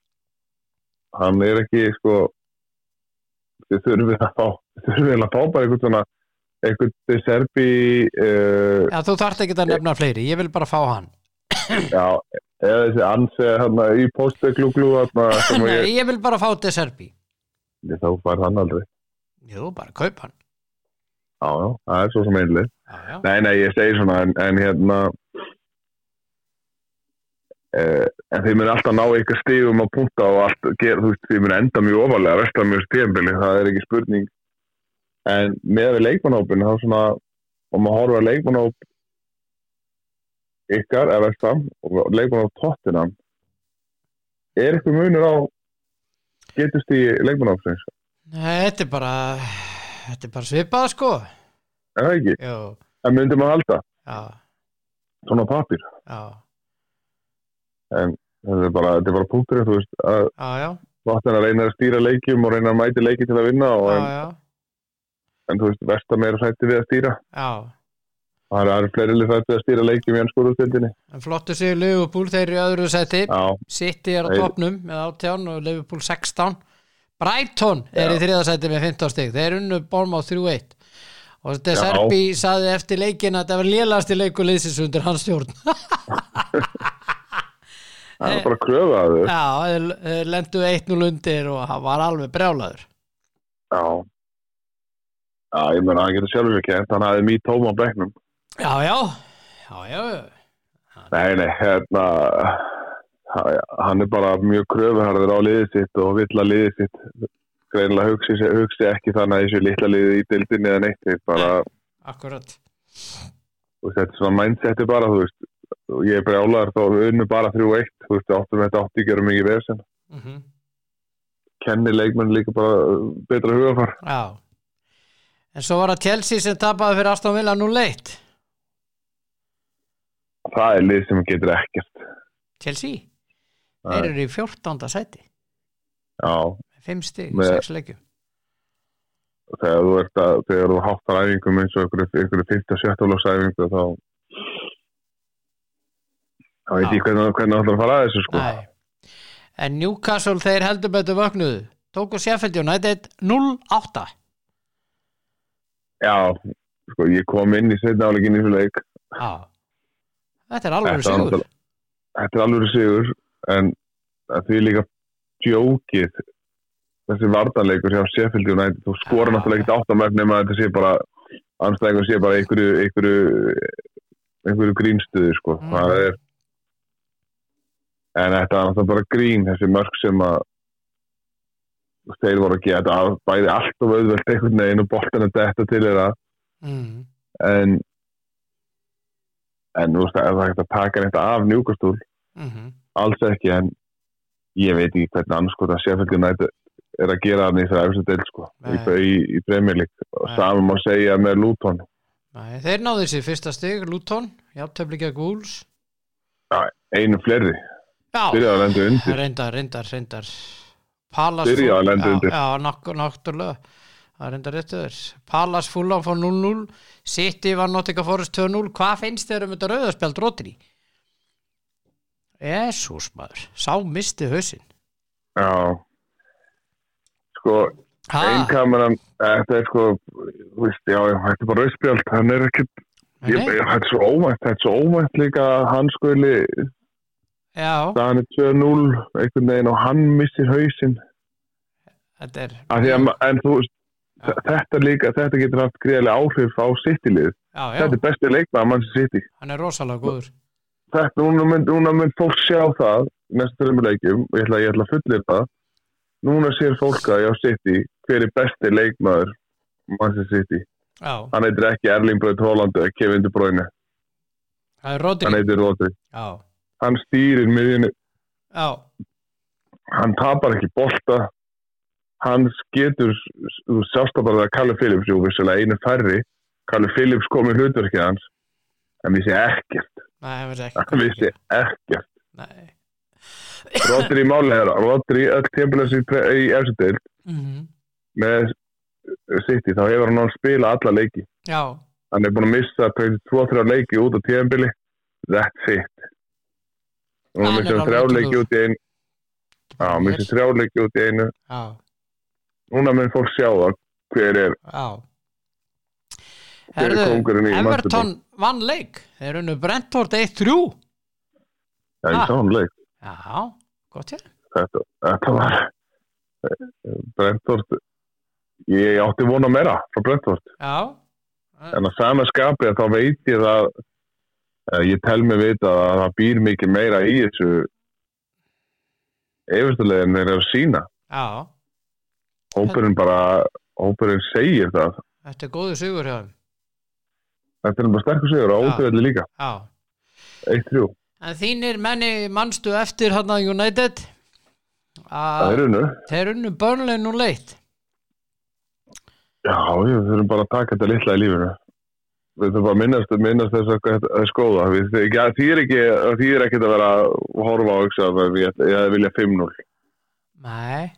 hann er ekki sko, þið þurfum að fá, þið þurfum að fá bara einhvern svona, einhvern Serbi, uh, Já, þú þarft ekki að nefna fleiri, ég vil bara fá hann. Já, eða þessi ansi hérna í sem Nei, ég, ég vil bara fá De Serbi þá fær hann aldrei. Jú, bara kaup hann. Já, já, það er svo sem já, Nei, nei, ég segi svona en, en hérna uh, en þið mun alltaf ná ykkur stífum að punta og allt gera, þú veist, þið mun enda mjög ofalega vestan mjög stífambili, það er ekki spurning en með við leikmannhópin þá svona, og maður horfa leikmannhóp ykkar eða vestan og leikmannhóp tóttinan er eitthvað munur á getust í leikmannhópsins Nei, þetta er bara þetta er bara svipað sko. Er það ekki? Jú, En myndi maður halda? Já, svona á pappir já, en þetta er bara, bara punktur þú veist, að já, já, vatn að reyna að stýra leikjum og reyna að mæti leiki til að vinna og já, en, já, en þú veist, vestam er hrætti við að stýra. Já. það eru- eru fleiri lið hrætti að stýra leikjum í ennskóruðstildinni En flottu sig Liverpool, þeir eru í öðru seti City er á topnum með 18 og Liverpool 16 Brighton er Já. í þriðasæti með 15 stig. Þeir unnu Bormá 3-1 og De Já. Serbi saði eftir leikin að það var lélasti leikur liðsins undir hans stjórn. Það er bara að kröfa að þau Já, þeir lendu 1-0 undir og hann var alveg brjálaður. Já já, ég meina, hann getur sjálfur ekki hann hafði mýt tóma á bekknum. Já, já, já, já, nei, nei, hérna ha- hann er bara mjög kröfuharður á liðið sitt og vill að liðið sitt. Greinilega hugsi, hugsi ekki þannig að þessu litla liðið í dildinni eða neitt þeir bara akkurat. Og þetta er svona mindseti bara, þú veist ég er brjálaður þá við unnum bara 3-1 þú veist, áttum þetta átti gera mikið vesen mm -hmm. kenni leikmenn líka bara betra hugafar Já En svo var það Chelsea sem tapaði fyrir Aston Villa 0-1 það er lið sem getur ekkert. Chelsea, Nei. þeir eru í 14. sæti. Já, 5 stig, Með- 6 leikjum. Þegar þú að þegar þú háttar æfingum eins og ykkur, ykkur 50-70 lóks æfingu þá þá veit ég hvernig, það ætlar að fara að þessu sko. Nei. En Newcastle þeir heldur betur vöknuðu. Tóku Sheffield United 0-8 já, sko ég kom inn í setna áleikin í þessu leik. Já. Þetta er alveg sigur. þetta er alveg sigur en því líka djókið þessi vartanleikur hjá Sheffield United. Þú skora náttúrulega ekkert áttamöfn nema að þetta sé bara anstæðingur sé bara einhverju einhverju, einhverju grínstuðu sko. Mm. er en þetta er náttúrulega bara grín þessi mörg sem að þeir voru að geta að bæði allt og auðvelt einhvern veginn og boltan að detta til þeirra. Mm. en en þú veist að það hægt að taka þetta af njúkastúl Mm alls ekki en ég veit ekki hvernig annars sko það United er að gera þannig þegar eftir del sko í, Nei. í, í Premier League. Og saman má segja með Luton. Nei, Þeir náðu þessi fyrsta stig, Luton Játtöfli gegn Wolves. Einu undir. Reyndar, reyndar, reyndar Að lenda já. Já, náttúrulega. Það er reyndar réttu þér. Palace Fulham fór 0-0 City var Nottingham Forest 2-0 Hvað finnst þér um þetta rauðarspjald rótri? Jésús maður Sá misti hausinn. Já. Sko Ha, einkameran, þetta er sko veist, já, þetta er bara rauðspjald hann er ekkert, ég, þetta er svo óvænt þetta er svo óvænt líka að hann skuli Hann er 2-0 einhvern veginn og hann missir hausinn. Þetta er að, en þú veist, Já. þetta líka, þetta getur haft greiðlega áhrif á sittilið. Þetta er besti leikmaður mann sem sitti. hann er rosalega góður. Þetta, núna mynd, núna mynd fólk sjá það næstu þreymur leikjum og ég ætla, ég ætla að fullir það. Núna sér fólk að ég á City hver er besti leikmaður Manchester City, já, hann heitir ekki Erling Holland eða Kevin De Bruyne. Hann heitir Rodri, hann stýrir miðjunni, já, hann tapar ekki bolta. Hann getur bara að Kalle Phillips jú, vissulega einu færri. Kalle Phillips kom í hlutverkið hans hann vissi ekkert, nei, hann vissi ekkert. Rodri er Rodri öll tímpilega í eftir deild. Mhm, með City þá hefur hann spila alla leiki. Já, hann er búin að missa 2-3 leiki út á tíðanbili that's it og er missir alveg þrjá út í einu. Já, hann missir þrjá leiki út í einu. Já, núna mun fólk sjá það hver er já. Hver er kóngurinn í Everton vann leik. Þeir unnu Brentford 1-3 ja, Ah. ah. hann leik. Já, gott ég þetta, þetta var Brentford ég átti vona meira frá Brentford. Já, en að sama skapi þá veit ég að ég tel mig vita að það býr mikið meira í þessu yfirstulegin þeir eru að sína já. Hópurinn bara hópurinn segir það. Þetta er góðu sigur hjá þeim. Þetta er bara sterkur sigur og ótrúlega líka. Já. 1-3, En þínir menni mannstu eftir hann að United? Það að er unnu. þeir unnu börnlega nú leitt já, við þurfum bara að taka þetta litla í lífinu við þurfum að minnast, minnast þess að skóða við, því er ekki því er ekki að vera að horfa á að ég, ég vilja 5-0 Nei,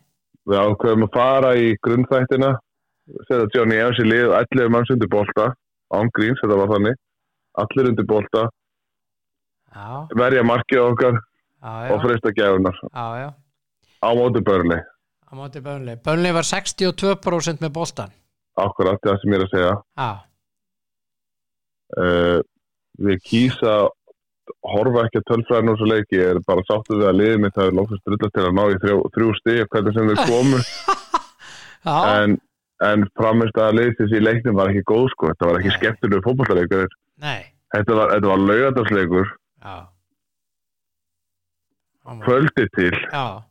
við ákveðum að fara í grunnþættina setja Johnny Evans í lið 11 manns undir bolta án gríns, þetta var þannig. Allir undir bolta, já, verja markið okkar já, og já, gæfunar já, já. Á móti börni, á móti börnlega Börnlega var 62% með boltan akkurat það sem ég er að segja. Já, uh, við kýsa horfa ekki að tölfræðin úr svo leiki er bara sáttu við að liðið mitt er lóksast drullast til að ná í þrjú, þrjú stig hvernig sem þau komu. En, en framist að liðsins í leiknum var ekki góð sko, þetta var ekki skemmtilegu fótballleikur nei. Þetta var, var laugardagsleikur. Kvöldi til. Já.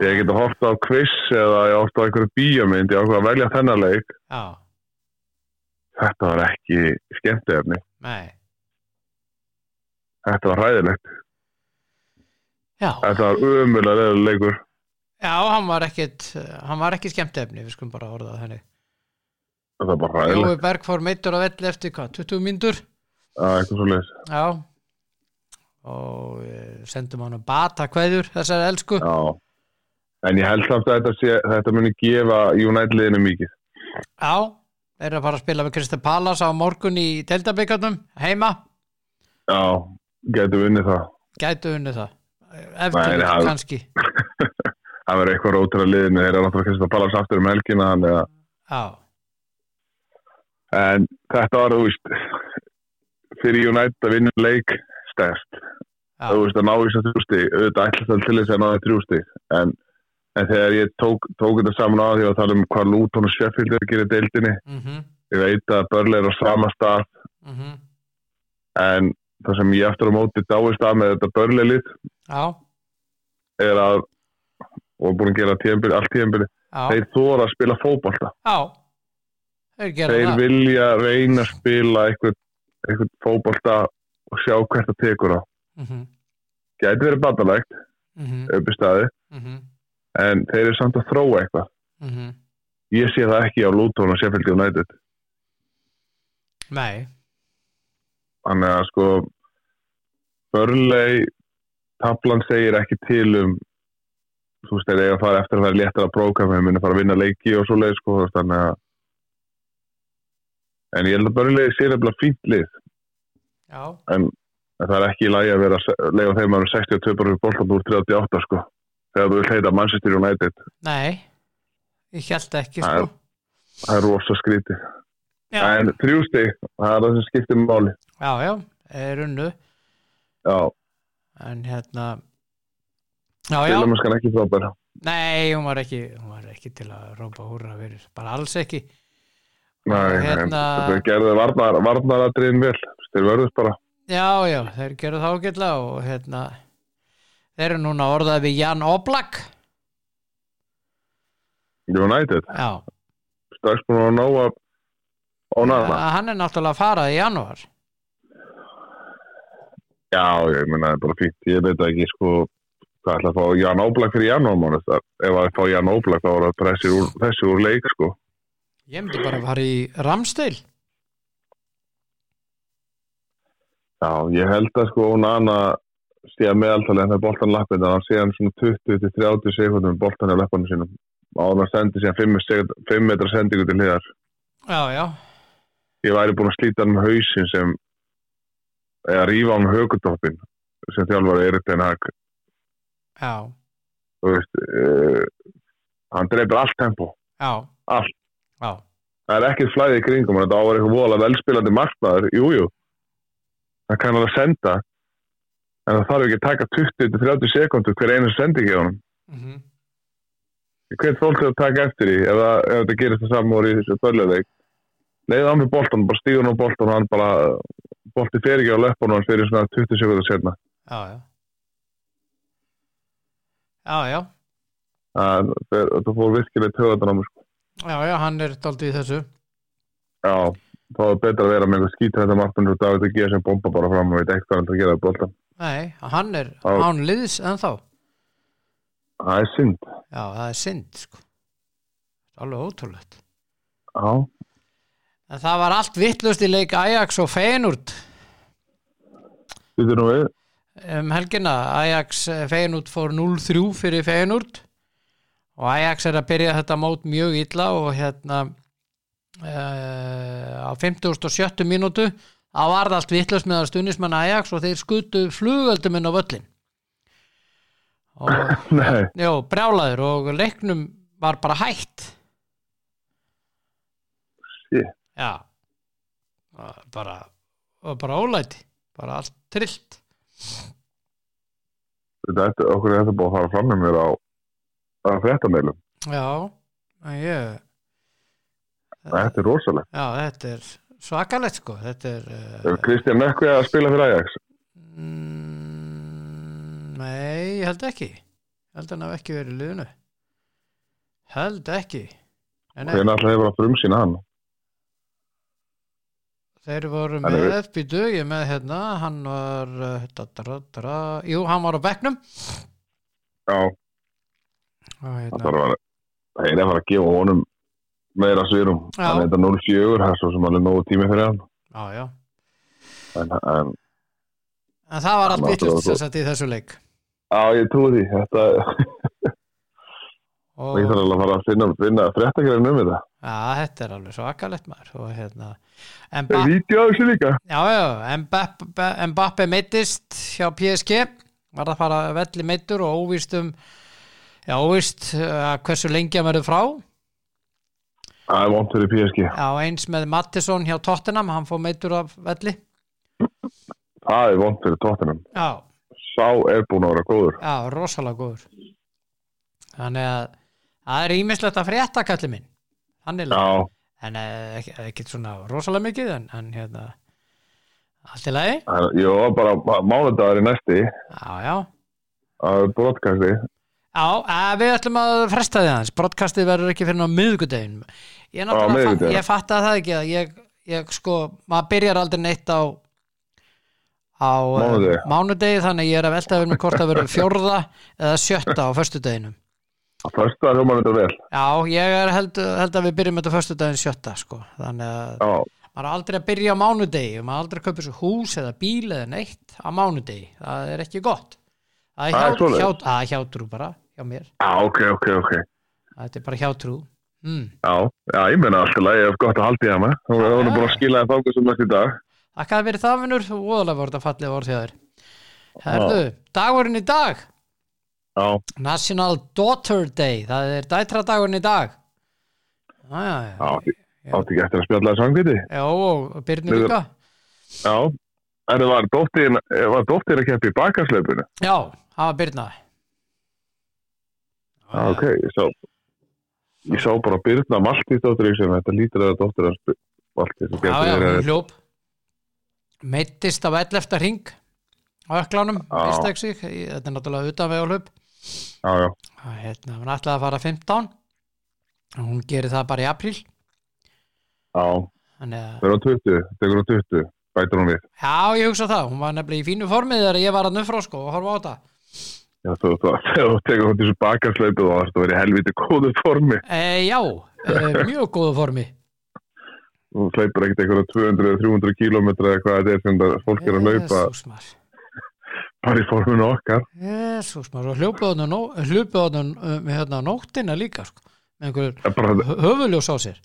Ég geta hort á quiz eða ég hort á einhverju bíómynd ég ákvað að velja þennan leik. Já, þetta var ekki skemmtefni nei. Þetta var hræðilegt, Já, þetta var umulega leikur. Já hann var ekkit hann var ekki skemmt efni, við skulum bara orða það henni þetta var bara hræðilegt. Jói Berg fór meittur á velli eftir hvað, 20 mínútur? Já, eitthvað svo leiðis Já. Og e, sendum hann að bata kveður þessari elsku. Já, en ég held samt að þetta, sé, þetta muni gefa United liðinu mikið. Já, þeir eru að fara að spila með Kristið Pallas á morgun í Deildabíkarnum heima, Já, getur unnið það. gætu unni það. Eftir það- kannski. Það verður eitthvað rótur að liðinu, þeir eru náttúrulega að pala aftur um helgina, að, Já, en þetta var, þú veist, fyrir United að vinna leik stærst. já, Þú veist, að ná í þess að þrjústi, auðvitað ætlast það til þess að ná í þrjústi, en, en þegar ég tók, tók þetta saman á því að tala um hvað Luton og Sheffield er að gera deildinni, mhm, ég veit að Börle er á sama stað, mhm. En það sem ég eftir á móti dáist að með þetta Börle lið, Já, er að og búin að gera tíðanbyrði, allt tíðanbyrði þeir þóra að spila fótbolta. Já. Þeir þeir vilja reyna að spila eitthvað, eitthvað fótbolta og sjá hvert það tekur á. Mhm, gæti verið bandalegt mhm, upp í staði mhm, en þeir eru samt að þróa eitthvað. Mhm. Ég sé það ekki á Luton og Sheffield United. Nei, þannig að sko Burnley tablan segir ekki til um þú veist, eiga að fara eftir að vera léttar að prókama, þeir muni fara að vinna leiki og svo leið, sko, þannig að en ég held að Burnley sé nefnilega fínt lið. Já, en það er ekki í lagi að vera að lega þeim að 62 bara fyrir boltan úr 38 sko þegar þú vil heita Manchester United. Nei Ég held ekki, Það er- sko. er rosa skríti en þrjústi, það er það sem skiptir máli. Já, já, er unnu já, En hérna Já, já, spilum skan ekki frábæra nei, hún var ekki hún var ekki til að rópa húrra fyrir bara alls ekki. Nei, Hérna- þetta gerði varnar, varnaratriðin vel. Þeir verðust bara. Já, já, þeir gerðu það ágætlega og hérna þeir eru núna orðað við Jan Oblak. United, Já, strax búin að ná að ónaða hann er náttúrulega að fara í janúar. Já, ég meina það er bara fínt. Ég veit ekki sko hvað ætla að fá Jan Óblak fyrir janúarmánu ef að fá Jan Óblak þá er það þessi úr, þessi úr leik sko. Ég myndi bara að fara í Ramstil Já, ég held að sko Onana sé að meðaltali en það er boltan lappin þannig að sé hann svona 20-30 sekundum með boltan á lappanum sínum. Og hann sendi síðan 5 metra sendingu til hliðar. Já, já, ég væri búin að slíta hann með hausin sem eða rífa hann með högutoppin sem þjálfari Erik Den Haag já, þú veist uh, hann dreipur allt tempo. Já. Allt, það er ekkert flæði í kringum þetta á að vera eitthvað vola velspilandi markmaður. Jújú, jú. það kann alveg senda en það þarf ekki að taka 20-30 sekundur hver einu sendingi á hann mm hvern fólk er að taka eftir því ef, það, þetta gerist það saman í þessu börleðveik leiða hann með boltan, bara stígur hann á boltan og hann bara, bolti fer ekki á löpunum hans fyrir svona 20 sekundur setna já, já. Já, já, það, það fór virkilega töðan á mig sko. já, já, hann er daldið í þessu. Já, þá er betra að vera með þetta markmann og David að gefa sem bomba bara fram og veit ekki hvað hann er að gera það boltan Nei, hann er án liðs ennþá. Það er synd. Já, það er synd sko. alveg ótrúlegt. Já, en það var allt vittlust í leik Ajax og Feyenoord. Þetta er nú við. Um helgina Ajax eh, Feyenoord fór 0-3 fyrir Feyenoord. Og Ajax er að byrja þetta mót mjög illa og hérna uh, á 50 og 70 mínútu það allt vittlust með stunismann Ajax og þeir skutu flugöldum inn á völlin Jó, brjálaður og leiknum var bara hætt. Shit. Já. Bara, bara ólæti. Bara allt trillt. Þetta er okkur þetta búið að fara fram með mér á að fréttameilum, Já, ég þetta er rosalegt. Já, þetta er svakalegt sko. Er uh, Mökkvi að spila fyrir Ajax? Mm, Nei, ég held ekki. Held hann hafi ekki verið í liðinu. Held ekki. Nei, hvernig alltaf hefur að frumsýna hann? Þeir voru Hann með FB dögi með hérna, hann var uh, da, da, da, jú, hann var á bekknum. Já, það hérna, að það er að fara að gefa honum meira svirum Já. hann er þetta 0-4, það er svo sem alveg nógu tími fyrir hann. Já, já. En, en en það var allt vittlust var sem sagt í þessu leik. Á, ég trúi því þetta, og ég þarf alveg að fara að finna, finna fréttakerinn um þetta. Já, þetta er alveg svakalegt maður og hérna. Er líka. Já, já, Mbappe, Mbappe meittist hjá PSG var það fara velli meittur og óvíst um já, óvíst uh, hversu lengi hann verður frá það er vont fyrir PSG já, eins með Mattisson hjá Tottenham hann fór meittur af velli. Það er vont fyrir tóttunum já, sá er búin að vera góður. Já, rosalega góður. Þannig að það er ímislegt að frétta kalli minn. Já, En eh, ekki, ekki svona rosalega mikið en, en hérna Allt í lagi. Það- jú, bara mánudagur í næsti. Já, já. Að brotkasti Já, við ætlum að fresta því aðeins. Broadcastið verður ekki fyrir á miðvikudaginn. Ég, náttúrulega fa- miðvikudaginn. ég fatt að það ekki að ég, ég sko, maður byrjar aldrei neitt á á eh, Mánudegi. mánudegi þannig að ég er að velta við mér hvort það verður fjórða eða sjötta á föstudeginum. Að fyrsta hljóman þetta vel. Já, ég held, held að við byrjum þetta föstudaginn sjötta sko. þannig að já, maður er aldrei að byrja á mánudegi. Maður er aldrei að kaupa svo hús eða bíl eða neitt á mánudegi, það er ekki gott. Það er hjá, hjá, að, hjátrú bara hjá mér, já, ok, ok, ok. Þetta er bara hjátrú. Mm. já, já, ég meina alltaf lægi ef gott að halda í hana. Er búin að skila það þáka sem næst í dag. Þakkaði fyrir það vinnur og óðalega voru þetta fallið orð þér. Herðu, dagurinn í dag. Já, National Daughter Day. Það er dætra dagurinn í dag. Já, já, já, átti ekki eftir að spjalla það sangviti já og Byrni Niður. líka. Já, en það var dóttir var dóttir að keppa í bakaslaupinu Já, það var Byrna já, ok, ég sá ég sá bara Birna Maltís dóttir sem þetta lítur að dóttir hans Maltís sem Já, já, hljóp. Meittist á 11. ring á sig. Í- þetta er náttúrulega utan veg og hlaup. Já, já, hérna, hún ætlaði að fara 15 og hún gerir það bara í apríl. Já, það er á 20 tekur á 20, bætur hún við. Já, ég hugsa það, hún var nefnilega í fínu formið þegar ég var að nufra sko og horfa á þetta já, þú, tekur hún þessu bakarslaupu og það verður í helviti góðu formi. E, Já, e, mjög góðu formi. Þú hleypur ekkert einhverja 200-300 kílómetra eða hvað þetta er sem fólk er að hlaupa. Jesús maður bara í forminu okkar. Jesús maður, og hljópuðan hljópuðan um, hérna nóttina líka sko, með einhver Það er bara, höfuljós á sér.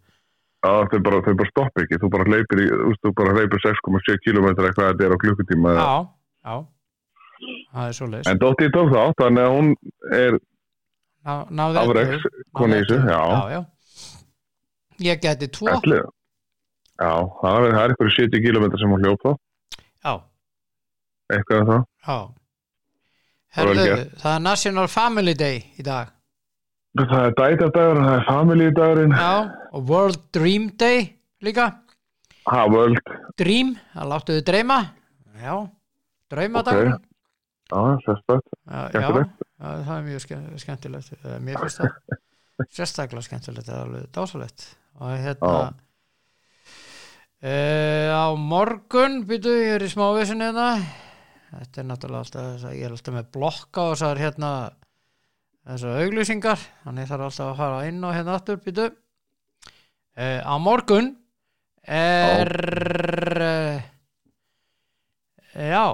Já, þau bara, bara stopp ekki, þú bara hleypir í, þú veist, þú bara hleypir 6,7 km eða hvað þetta er á klukkutíma. Já, já Það er svo leis En Dóttir tók þá, þannig að hún er Ná, ellefu. koni í þessu, já, já, já. Ég geti tvo. Ætli. Já, það er, eitthvað 70 km sem hún hljóp þá, Já, eitthvað af það. já. Það vel Herðu, það er National Family Day í dag. Það er dætadagur, það er familídagurinn, Já, og World Dream Day líka. Ha, world, Dream, það láttu þið dreyma. Já, draumadagur Ok. já, sérstætt, já, já, skemmtilegt. já, það er mjög ske- skemmtilegt. Eh, Mér finnst það sérstaklega skemmtilegt það er alveg dásalegt og hérna Já. Uh, á morgun býtu, ég er í smávísin hérna. Þetta er náttúrulega alltaf þess að ég er alltaf með blokka og þessar hérna þessar auglýsingar. Þannig þarf alltaf að fara inn á hérna aftur býtu uh, á morgun er uh, já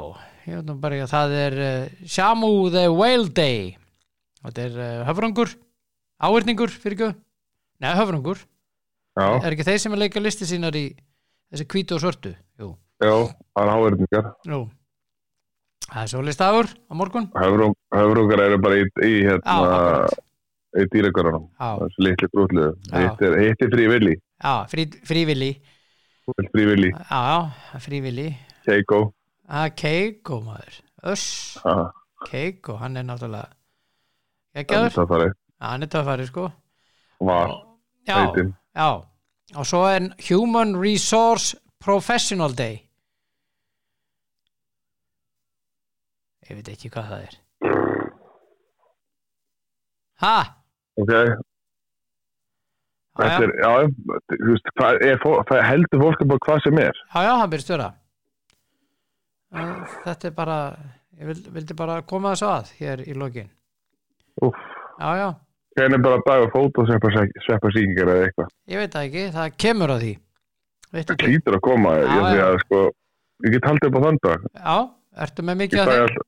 ég veit nú bara ekki að það er uh, Shamu the Whale Day. Þetta er uh, höfrungur áhyrningur fyrir ekki neða höfrungur, Já, er ekki þeir sem er leika listi sínar í þessi hvítu og svörtu? Jú, já, það er háverðningar. jú. Það er svo listaður á morgun. Höfrungar eru bara í, í hérna, akkurat. í dýragarunum, já, þessi litli brútliðu. Já. Hitt er, hitt er frívilli, já frí, frívilli frívilli, já, já, frívilli Keiko, að Keiko maður. Öss, ha, Keiko, hann er náttúrulega það farið, hann er töffari sko. Var, já, heitinn. já. Og svo er Human Resource Professional Day. Ég veit ekki hvað það er. Ha? Ok, Já, þetta já, er, já, þú veist, það heldur fólk bara hvað sem er. já, já, hann byrst vera þetta er bara ég vildi, vildi bara koma þessu að hér í lokin Úff, já, já, hvernig er bara dagur fót og sveppa síkingar eða eitthvað. ég veit það ekki, það kemur að því Það klítur að koma, Já, ég já. að sko, ég get haldið upp á þann dag. já, ertu með mikið að alltaf,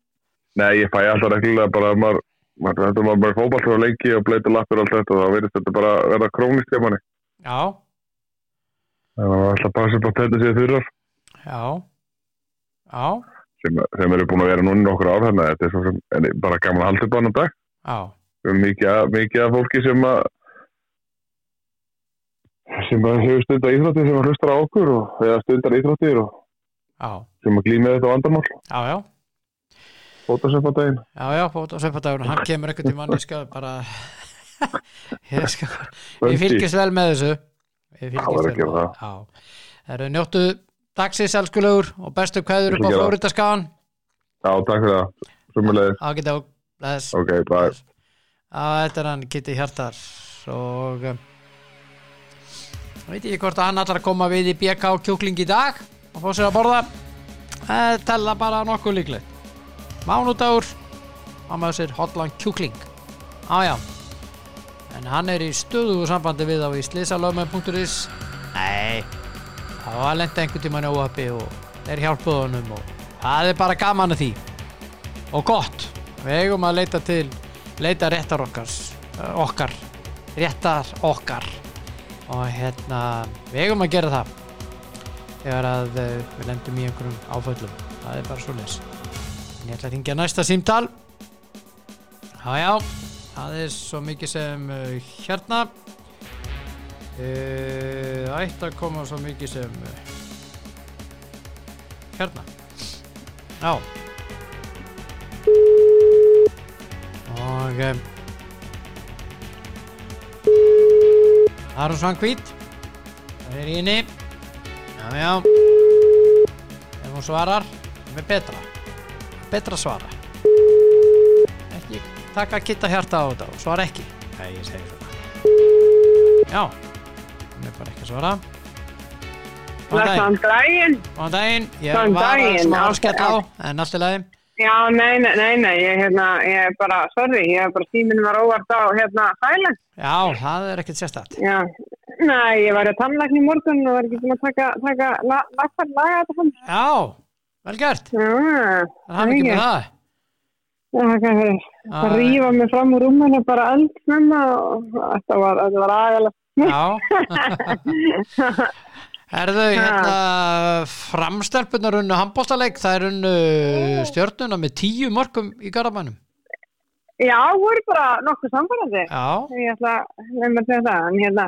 nei, ég fæ alltaf reglulega bara að maður, maður þetta maður bara fótball frá lengi og bleita lappir og allt þetta og þá verðist þetta bara verða krónist hjá manni. já, Þannig að maður ætla að passa upp á þetta séð þurrar já, sem, sem eru búin að vera núna nokkur ár þannig að þetta er svo sem, bara gaman að halda upp á annan dag. erum mikið, mikið af fólki sem að sem að hefur stundar íþróttir sem að hlustar á okkur og eða stundar íþróttir og já, sem að glýma þetta vandamál. Já, já. Fótasöfandaginn Já, já, bóta og hann kemur ekkert í manni skal bara ég ég fylgist vel með þessu. Ég Já, verður að gera það. Njóttu dagsins elskulegur og bestu kveður upp á. Flóridaskagan Já, takk fyrir það, sumulegis á geta og bless. Ok, bye. Á þetta er hann Kitty Hjartar. Og um, veit ég hvort að hann ætlar að koma við í BK kjúkling í dag og fá sér að borða. Það tella bara nokkuð líklegt. Mánudagur á maður sér hotlan kjúkling. Ájá en hann er í stöðugu sambandi við á í slisalöfmenn.is nei það var lenda einhvern tímann í óhappi og þeir hjálpuðu honum og það er bara gaman að því. Og gott. Við eigum að leita til leita réttar okkar okkar réttar okkar. Og hérna við eigum að gera það. Þegar að eh, við lendum í einhverjum áföllum. Það er bara svo leys en ég ætla að ringja næsta símtal. Já já. Það er svo mikið sem uh, hérna uh, ætti að koma svo mikið sem uh, hérna já og um, Aron Svankvít það er í henni já já ef hún svarar, með betra. Betra svara. Ekki taka kitta hjarta á þetta og svara ekki. Nei, ég segi svona. Já, hún er bara ekki að svara. Góðan daginn. Góðan daginn. Ég var smá Allt- skella á, en allt í lagi. Já, nei, nei, nei, nei, ég, hérna, ég er bara, sorry, ég er bara tíminn var óvart á, hérna, Þæland. Já, það er ekkert sérstætt. Já, nei, ég var í tannlækni í morgun og var ekki búin að taka, taka, la, laga, þetta hann. Já, vel gert. Já, Það hafði ekki með það. það er rífa mig fram úr rúminu bara eldsnömma og þetta var, þetta var aðeins. Já. Erðu hérna framstelpunar unnu handbóltaleik, það er unnu stjörnuna með tíu mörgum í Garabænum. Já, voru bara nokkuð samfærandi. Já, Ég ætla að nefna að segja það, en hérna,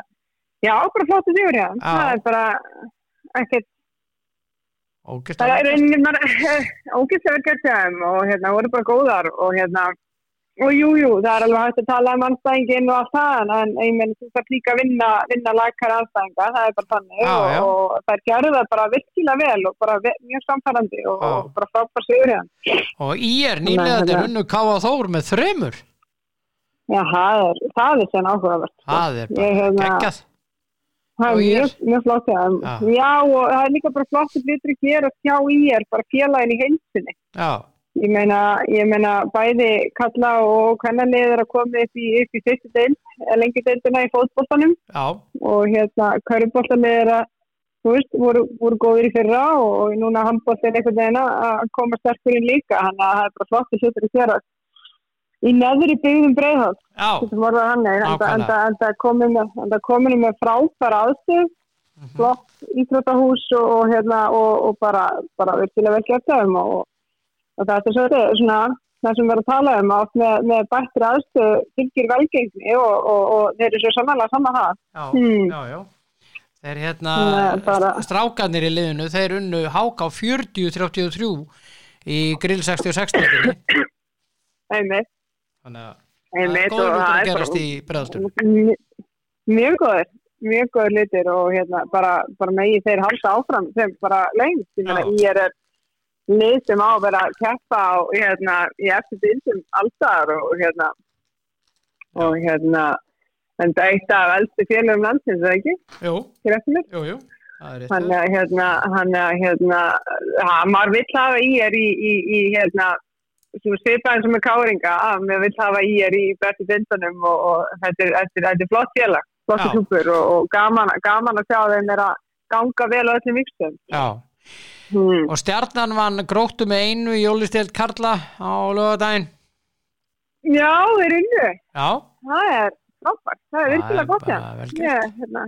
já, bara flottu sigur, já. Já. Það er bara ekkert ógist er einnig ógæslega gert og hérna voru bara góðar og hérna og jú, jú, það er alveg hægt að tala um anstæðingin og allt það en ég menn þú þarf líka að vinna, vinna lækara anstæðinga, það er bara þannig já. og, og það gerðu það bara virkilega vel og bara mjög samfærandi og, Já. og bara frábær sigur hjá þeim. Og í er nýlega Hérna. unnu Káa Þór með þremur. Já, það er, það er sen áhugavert. Það er bara hérna, geggjað. Það er mjög, mjög flott þeim. Já. Og það er líka bara flott að hlutur að gera hjá í er bara félagin í heilsinni. Já, Ég meina, ég meina bæði kalla og hvernalið er að koma upp í, upp í fyrstu deild, lengi deildina í fótboltanum. Já, og hérna kauruboltanið er að, þú veist, voru, voru góðir í fyrra og núna handbolt er einhvern veginn að koma sterkur inn líka, hann að það er bara flott að hlutur að gera. Í neðri byggðum já, þetta voru hann, en það er komin með, frábæra aðstöð, Mhm. flott íþróttahús og, og hérna og, og bara, bara virkilega vel gert þeim og, og þetta er svolítið svona það sem við erum að tala um að með, með bættri aðstöð fylgir velgengni og, og, og þeir eru svo samanlega saman það. já, Hmm. já, já. Þeir hérna, bara- strákanir í liðinu, þeir unnu Háká 40-33 í grill 66 leikinni. Einmitt, Þannig að það er góður það að er gerast í breðastunum. mjög- góður mjög góður litir og hérna bara, bara megi þeir halda áfram sem bara lengst, ég er lið sem á að vera að keppa á hérna í eftir bindum alltaf og hérna og hérna en það er eitt af elstu félagum landsins, er það ekki? Jú, jú, jú. Hann er hérna, hann er hérna, maður vill hafa í er í, í, í hérna, svipaðin sem er káringa, að maður vill hafa í er í bestu dindunum og, og þetta, er, þetta, er, þetta er flott félag, flott og, og gaman, gaman að sjá þeim er að ganga vel á öllum vikstum. Já, Hmm. og stjarnan vann gróttu með einu í jólistelt Karla á lögadaginn. Já, þeir unnu, það er frábært, það er virkilega er gott. Ég, hérna,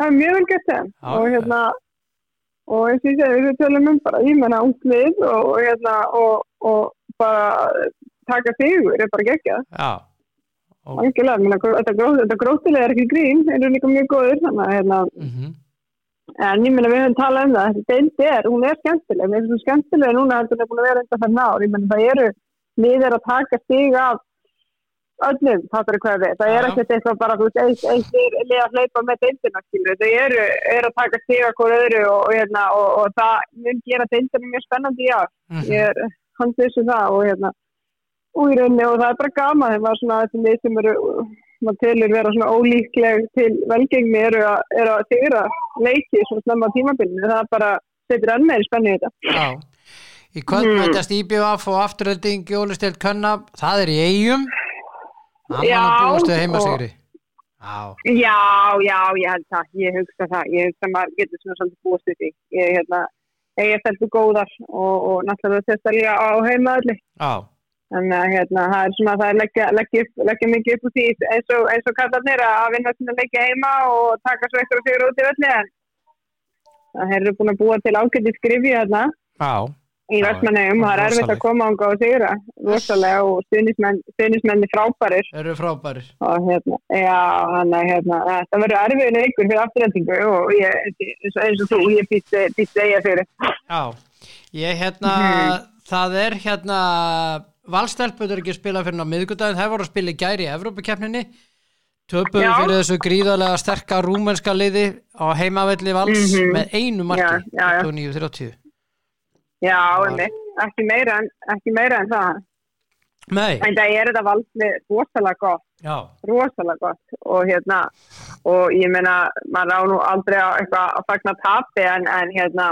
það er mjög vel þeim Já, og hérna og eins og ég segi, við tölum um bara, ég menna unglið og, og hérna og, og bara taka sigur er bara geggjað. Og, þetta, gró, þetta grótilega er ekki grín, eru líka mjög góður þannig að hérna, mm en ég menna við höfum talað um það, þessi deild er, hún er skemmtileg, mér finnst hún skemmtileg núna heldur en er búin að vera undan þann ár, ég menna það eru liðir að taka stig af öllum, það er hvað við, það Já, er já. ekkert eitthvað bara, þú veist, eitt er að hlaupa með deildina, þau eru, eru að taka stig af hverju öðru og, og, hérna, og, og það mun gera deildina mjög spennandi í ár, Mhm. ég er hans þessu það og hérna og í rauninni og það er bara gaman. Þegar maður svona þessi lið sem eru maður telur vera svona ólíkleg til velgengni eru að, eru að sigra leiki svona snemma á tímabilinu. Það er bara setur enn meiri spennu í þetta. Já, í kvöld Mm. mætast IBF og afturölding Jólistelt Könna, það er í eigum Já, og- Já, Já, ég held það, ég hugsa það. Ég hugsa að maður getur svona búist við því. Ég er hérna, ég er stelpu góðar og, og náttúrulega þetta líka á heimaðalli já, Þannig að hérna, það er svona það er leggja, leggja, leggja mikið upp úr því eins og, eins og kallarnir að vinna svona leggja heima og taka svo eitthvað fyrir út í öllu en það eru búin að búa til ágæti skrifi hérna í Vestmannegum og það er erfitt að koma ánga og sigra rosalega og stuðnismenn, stuðnismenni frábærir. Eru frábærir. Og hérna, já, hann er hérna það verður erfiðinu ykkur fyrir afturhendingu og ég, eins og, eins og þú, ég býst eiga fyrir Já, ég hérna það er hérna valstelpur er ekki að spila fyrir á miðgudaginn það voru að spila í gæri í Evrópukeppninni töpuðu Já. fyrir þessu gríðarlega sterka rúmenska liði á heimavelli vals Mhm. með einu marki Já, já, já. 29-30 Já, einmitt. ekki meira en, ekki meira en það. Nei, En það er þetta valslið rosalega gott, já, rosalega gott og hérna, og ég meina, maður á nú aldrei að, fagna tapi en, en hérna,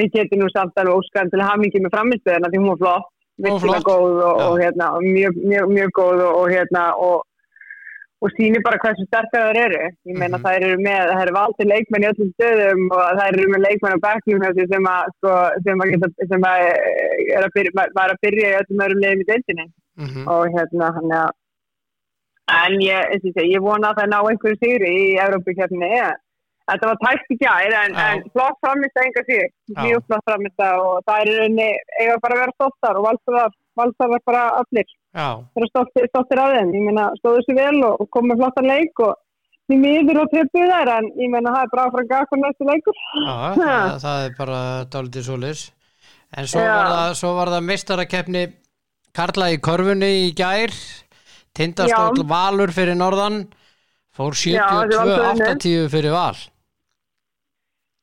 við getum nú samt alveg óskar til að hafa mikið með framistuðina því hún var flott, virkilega góð og, og hérna, mjög, mjög, mjög góð og, og hérna, og og sýnir bara hversu sterkar þær eru. Ég meina Mhm. þær eru með, þær eru valdi leikmenn í öllum stöðum og þær eru með leikmenn á sér sem að, sko, sem að, geta, sem að eh, er að byrja, var að byrja í öllum öðrum leiðum í deildinni. Mhm, og hérna hann að en ég, ég ég vona að það ná einhverju sigri í Európa-kjöfni þetta var tækt í gær en, en flott framist að enga Já. mjög flott framist og það er í rauninni eiga bara að vera stoltar og valsar valsar bara allir. Já, vera stoltir, stoltir af þeim, ég meina stóðu sér vel og, og komið flottan leik og því miður og trippið þær en ég meina það er bara frá gafur næstu leikur. Já, það, það er bara dálítið svoleiðis. En svo var það, svo var það mistarakeppni Karla í korfunni í gær, tindastóll. Valur fyrir norðan, fór Já, þetta var alveg 72-80 fyrir Val.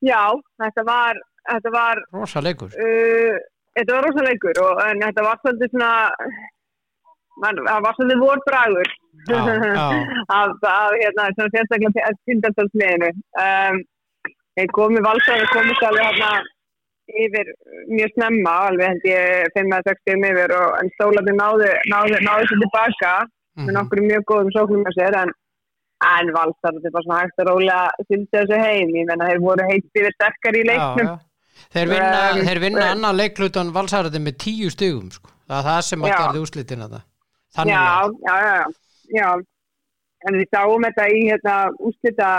Já, þetta var þetta var, Rosa leikur. uh, þetta var rosa leikur og, en þetta var svolítið svona man, það var svolítið vorbragur af, af hérna, svona sérstaklega tindastóllsliðinu um, þeir komið valsaði komist alveg hérna yfir mjög snemma, alveg held ég 5-6 stíðum yfir og en stólarnir náðu, náðu, náðu sér tilbaka með Mhm. nokkur mjög góðum sóknum að sér en, en valsar, þetta er bara svona hægt að rólega syldi þessu heim, ég menna þeir voru heitt yfir sterkar í leiknum. Já, já. Þeir vinna, Um, þeir vinna um, annan leiklutan valsarði með tíu stugum sko. það er það sem að gerði úslitin þetta þannig já, að já, já, já, en við sáum þetta í hérna úslita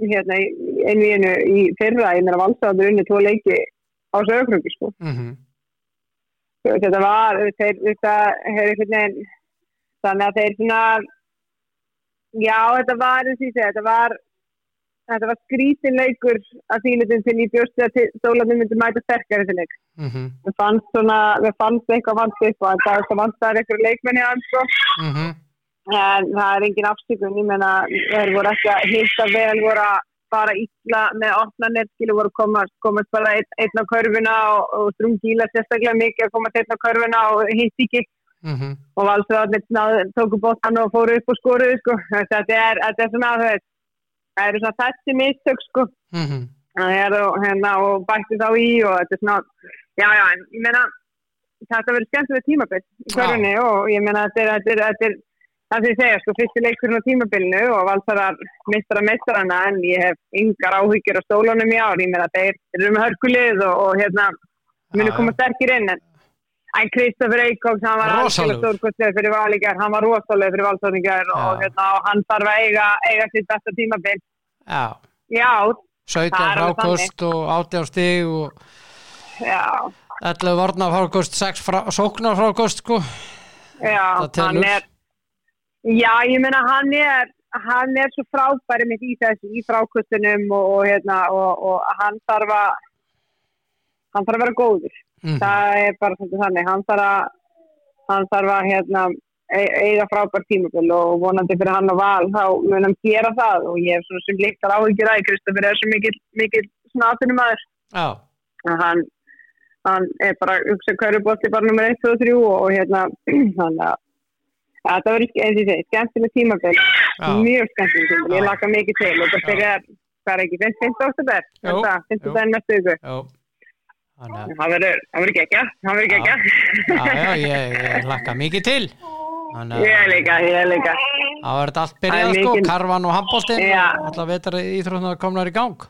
hérna í einvíinu í fyrra, ég meina valsarður unni tvo leiki á sögurkröki sko. Mm þetta var, þetta einhvern veginn þannig að þeir svona já, þetta var eins og ég segi, þetta var þetta var skrítin leikur að þýlitin til ég bjóst að stólarnir myndi mæta sterkari til leik -hmm. við fannst svona, við fannst eitthvað vant upp og það var vant að eitthvað leikmenni hans sko. Mm -hmm. en það er engin afsökun, ég menna þeir voru ekki að hilsa vel voru að fara illa með opnarnir skilu voru komast, komast bara einn, á körfuna og, og strungíla sérstaklega mikið að komast einn á körfuna og hitt ekki Mm og valsöðarnir tóku bóttan og fóru upp og skoruðu sko. þetta er, þetta er svona það eru svona þessi mistök sko. -hmm. Það er og, hérna, og bætti þá í og þetta er svona, já, já, ég meina, þetta verður skemmtilega tímabill í hverjunni og ég meina, þetta er, þetta er, það sem ég segja, sko, fyrsti leikurinn á tímabillinu og valsarar mistara mistarana en ég hef yngar áhyggjur á stólunum í ár, ég meina, þeir eru með hörkulið og, og hérna, munu Já, koma sterkir inn, en En Kristoffer Eikóks, hann var alveg stórkostlega fyrir valíkjar, hann var rosalega fyrir valsóningar og, hérna, og hann þarf að eiga, eiga sitt besta tímabill. Já, Já, 17 Það er alveg frákost og 18 stig og já, 11 varnar frákost 6 frá, sóknar frákost sko. Já, hann er Já, ég meina hann er hann er svo frábæri mitt í þessu í frákustunum og, og hérna og hann þarf að hann þarf að vera góður mm það er bara svolítið þannig hann þarf að hann þarf að hérna e- eiga frábært tímabil og vonandi fyrir hann og val þá mun hann gera það og ég hef svona sem líktar áhyggjur að Kristoffer er svo mikil, mikil svona aðtunum aður Já, hann, hann er bara hugsa hverju bótti bara nummer 1, 2 og 3 og, hérna þannig að ja, það verður eins og segi, skemmtileg tímabil Já. mjög skemmtileg tímabil, ég laka mikið til og það byrjar, hvað er ekki, 5. oktober. 5. daginn næstu ykkur Þannig að, það verður, ekki það verður ekki já, já, ég, ég hlakka mikið til. Þannig ég líka, ég líka. Það verður allt byrjað sko, mikil- karvan og og allar vetar íþrótnar komnar í gang.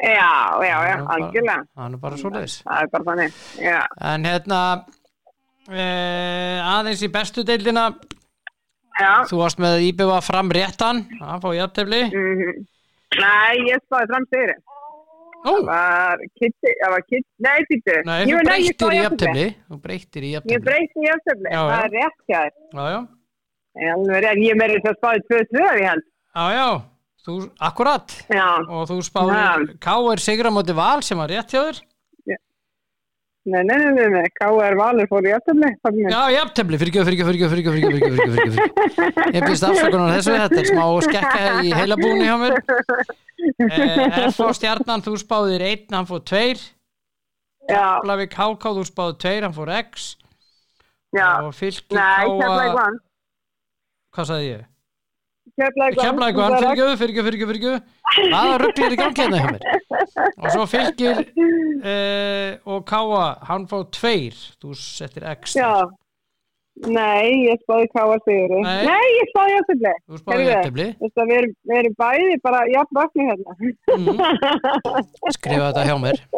Já, já, já, algjörlega. Það er bara svo leiðis það er bara þannig, já. En hérna eh, aðeins í bestu deildina. Já, þú varst með íbjöfa fram réttan það fá jafntefli. Mhm. Nei, ég spáði fram sigri. Það var Kitty, það var Kitty, nei, Kitty. nei, þú ég breytir í jafntefli þú breytir í Ég jafntefli. breyti í jafntefli, Já, það er rétt hjá þér. Ég ég meiri þess að spáði 2-2 ég held. já, já. Þú, akkurat. Já, og þú spáði K.R. Sigra móti Val sem var rétt hjá þér Nei, nei, nei, nei, K.R. Valur fór í jæftabli Já, jæftabli, fyrir göð, fyrir göð, fyrir göð fyrir göð, fyrir göð, fyrir göð Ég býst afsökunar þessu, þetta er smá skekka í heila búinu hjá mér eh, F.O. Stjarnan, þú spáðir 1, hann fór 2 Jæftablavík H.K. þú spáðir 2, hann fór X Já, nei, Keflavík vann Hvað sagði ég? Keflavík vann, fyrirgjöfu, fyrirgjöfu, fyrirgjöfu, fyrirgjöfu hvaða rugglir í gangi hérna hjá mér og svo fylgir uh, og Káa, hann fór tveir þú settir X Já. Nei, ég spáði Káa Sigurði. Nei. Nei, ég spáði Jafnfjörli. þú spáði jættibli að við við erum bæði bara jafn vakni hérna. mm. skrifa þetta hjá mér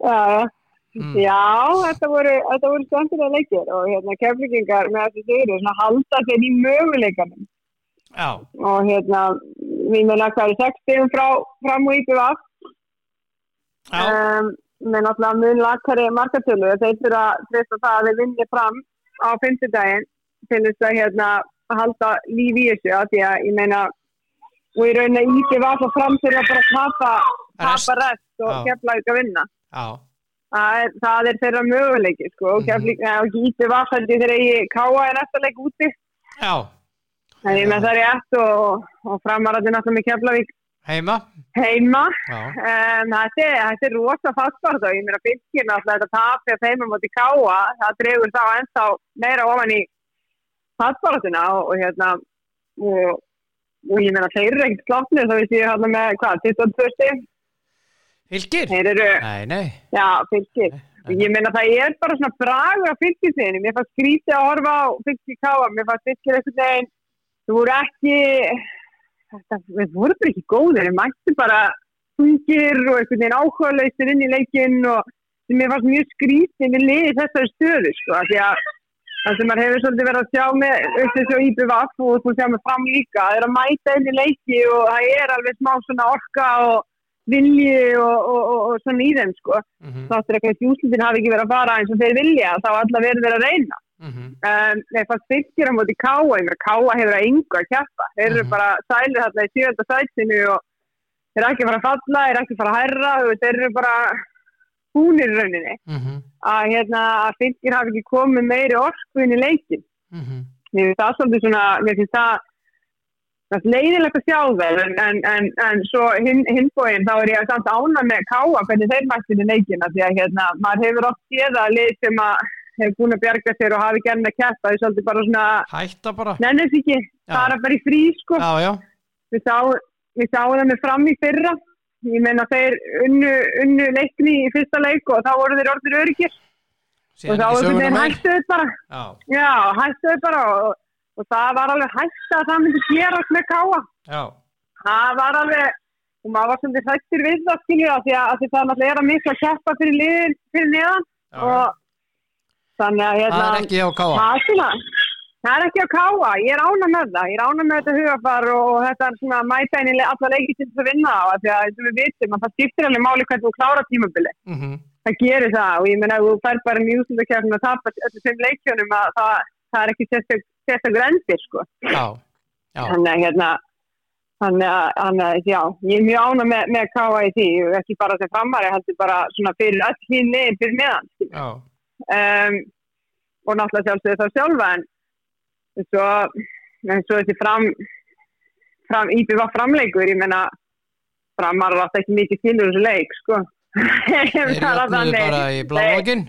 Já, mm. Já, þetta voru, voru skemmtilega leikir og hérna keflingingar með þessi sigri halda þeir í möguleikanum já, og hérna við meina hvað er 6 stegum frá fram og íbjöf af. Um, með náttúrulega mun lakari markatölu. Þeir þurfa að það að þeir vinni fram á fimmtudaginn til þess að hérna að halda líf í þessu. Að því að ég meina og í rauninni að íbjöf af og fram bara að tapa Rest. tapa rest. og kefla ekki að vinna. Það er, það er þeirra möguleiki sko, og kefling, og íbjöf af þegar eigi káa er næsta leik úti. Já, en ég með það er rétt og, og framarandi náttúrulega með Keflavík. Heima? Heima. Um, þetta, er, er rosa fastbart og ég meina fylgir náttúrulega þetta tap þegar þeim á móti káa, það dregur þá ennþá meira ofan í fastbartuna og, og hérna og, og ég meina þeir eru ekkert slottnir þá veist ég hérna með hvað, 22 stig? Fylgir? Þeir eru, nei, nei, já, fylgir. Ég meina það er bara svona bragur á fylgisinu, mér fannst skrítið að horfa á fylgir káa, mér fannst fylgir einhvern veginn, þú voru ekki þetta, við voru bara ekki góðir. Við mættum bara þungir og einhvern veginn áhugaðleistir inn í leikinn og mér fannst mjög skrítið við liði þessari stöðu sko, af því að það sem maður hefur svolítið verið að sjá með auktis og IBVF og þú sjá með fram líka það er að mæta inn í leiki og það er alveg smá svona orka og vilji og, og, og, og svona í þeim sko. Mhm, þáttur ekki að júslutin hafi ekki verið að fara eins og þeir vilja þá alla verið þeir að reyna mhm, um, Nei, það styrkir á móti Káa ég meina Káa hefur að engu að kjappa þeir eru Mhm. bara sælir þarna í sjönda sætinu og þeir eru ekki að fara að falla þeir eru ekki að fara að herra þeir eru bara húnir rauninni. Mhm, að, hérna, að styrkir hafi ekki komið meiri orku inn í leikin mhm, mér finnst það svolítið svona mér finnst það það leiðilegt að sjá það en, en, en, en svo hin bóin þá er ég samt ána með káa hvernig þeir mættin í leikina því að hérna, maður hefur oft séð að lið sem að hefur búin að bjarga sér og hafi gerðin að það er svolítið bara svona hætta bara. Nennist ekki, Já. fara bara í frí sko. já, já, við, sá, sáum það með fram í fyrra. Ég meina þeir unnu, unnu leikni í fyrsta leik og þá voru þeir orðir öryggir og síðan þá voru þeir hættuð bara. Já, Já, hættuðu bara og, og það var alveg hægt að það myndi gerast með káa. Það var alveg, og maður var svolítið hættur við það skilja því að, að það náttúrulega er að mikla að keppa fyrir liðin fyrir neðan. Og þannig að hérna, það er ekki hjá káa það er svona, það er ekki að káa, ég er ána með það, ég er ána með þetta hugafar og, þetta er svona mæta inn í alla leiki til þess að vinna á því að við vitum að það skiptir alveg máli hvernig þú klára tímabili. mhm, Það gerir það og ég meina að þú fær bara mjúsundakefnum að tapa öllu þeim leikjunum að það, það er ekki sérstakur endir sko. já, já, Þannig að hérna, þannig að, þannig að já, ég er mjög ána með, með káa í því, ekki bara sem framari, heldur bara svona fyrir öll hinn niður fyrir meðan. já, Um, og náttúrulega sjálfsögðu þá sjálfa en svo, en svo þessi fram, fram íbyrð var framleikur, ég meina, framar var alltaf ekki mikið til úr þessu leik, sko. þeir jöfnuðu bara í blávaginn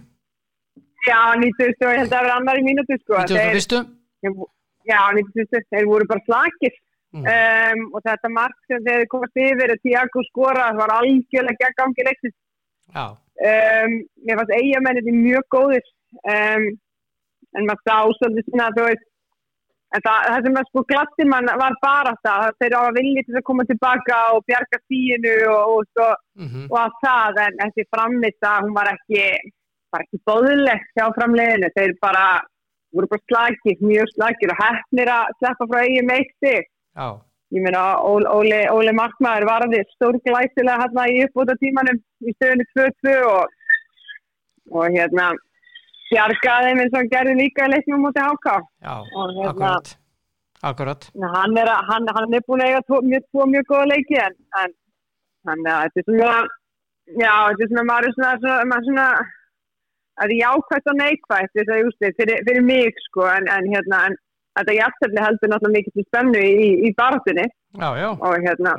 Já, 90 og ég held að það vera annar í mínútu, sko. 91. Þeir- Já, 90 þeir voru bara slakir. Mm. um, og þetta mark sem þeir komast yfir Tiago skora það var algjörlega gegn gangi leiksins já, um, mér fannst eigamennir mjög góðir. Um, en maður sá svolítið svona þú veist en það, það sem að sko glassi mann var bara það þeir á að vilja til að koma tilbaka og bjarga stíinu og, og, og, mhm, og allt það en þessi framlýsta hún var ekki var ekki bóðilegt hjá framleiðinu þeir bara voru bara slagir, mjög slagir og hefnir að sleppa frá eigin meikti já, ég meina Óli, Óli, Markmaður varði stórglæsilega hérna í uppbúta tímanum í stöðunni 2-2 og, og hérna bjargaði þeim eins og gerði líka leiknum mútið háká. Já, Og hérna- akkurat. akkurat, hann er, að- hann, hann er búin að eiga tvo, mjög, tvo mjög góða leiki en, en hann, þetta er svona já, þetta er svona maður svona, svona, maður svona að ég ákvæmt og neikvægt þess að úslit fyrir, fyrir mig sko en, en hérna en þetta jafntefni heldur náttúrulega mikið til spennu í, í, barðinni og hérna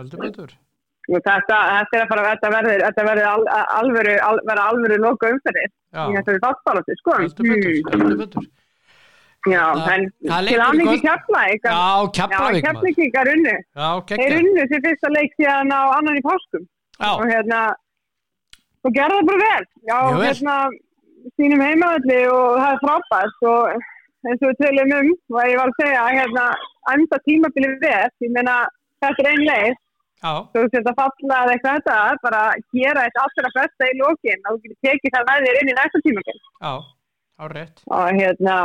þetta, þetta er að fara þetta verður, þetta verður al, alvöru al, verður alvöru loka umferðir Já, í þessari fastbálatu sko. Heldur Mm. betur. Já, en er til kvöld. kjaflaðik Já, Keflavík maður. kjaflaðikíkar unnu. Þeir unnu sér fyrsta leik síðan á annan í páskum. Og hérna og gerða það bara vel. Já, hérna sínum heimaðalli og það er frábært og eins og við tölum um og ég var að segja hérna enda tímabilið vel, ég meina þetta er einn leið, þú veist þetta falla eða eitthvað þetta, bara gera þetta allra besta í lokin og þú getur tekið það með þér inn í næsta tímabil já, á rétt. og hérna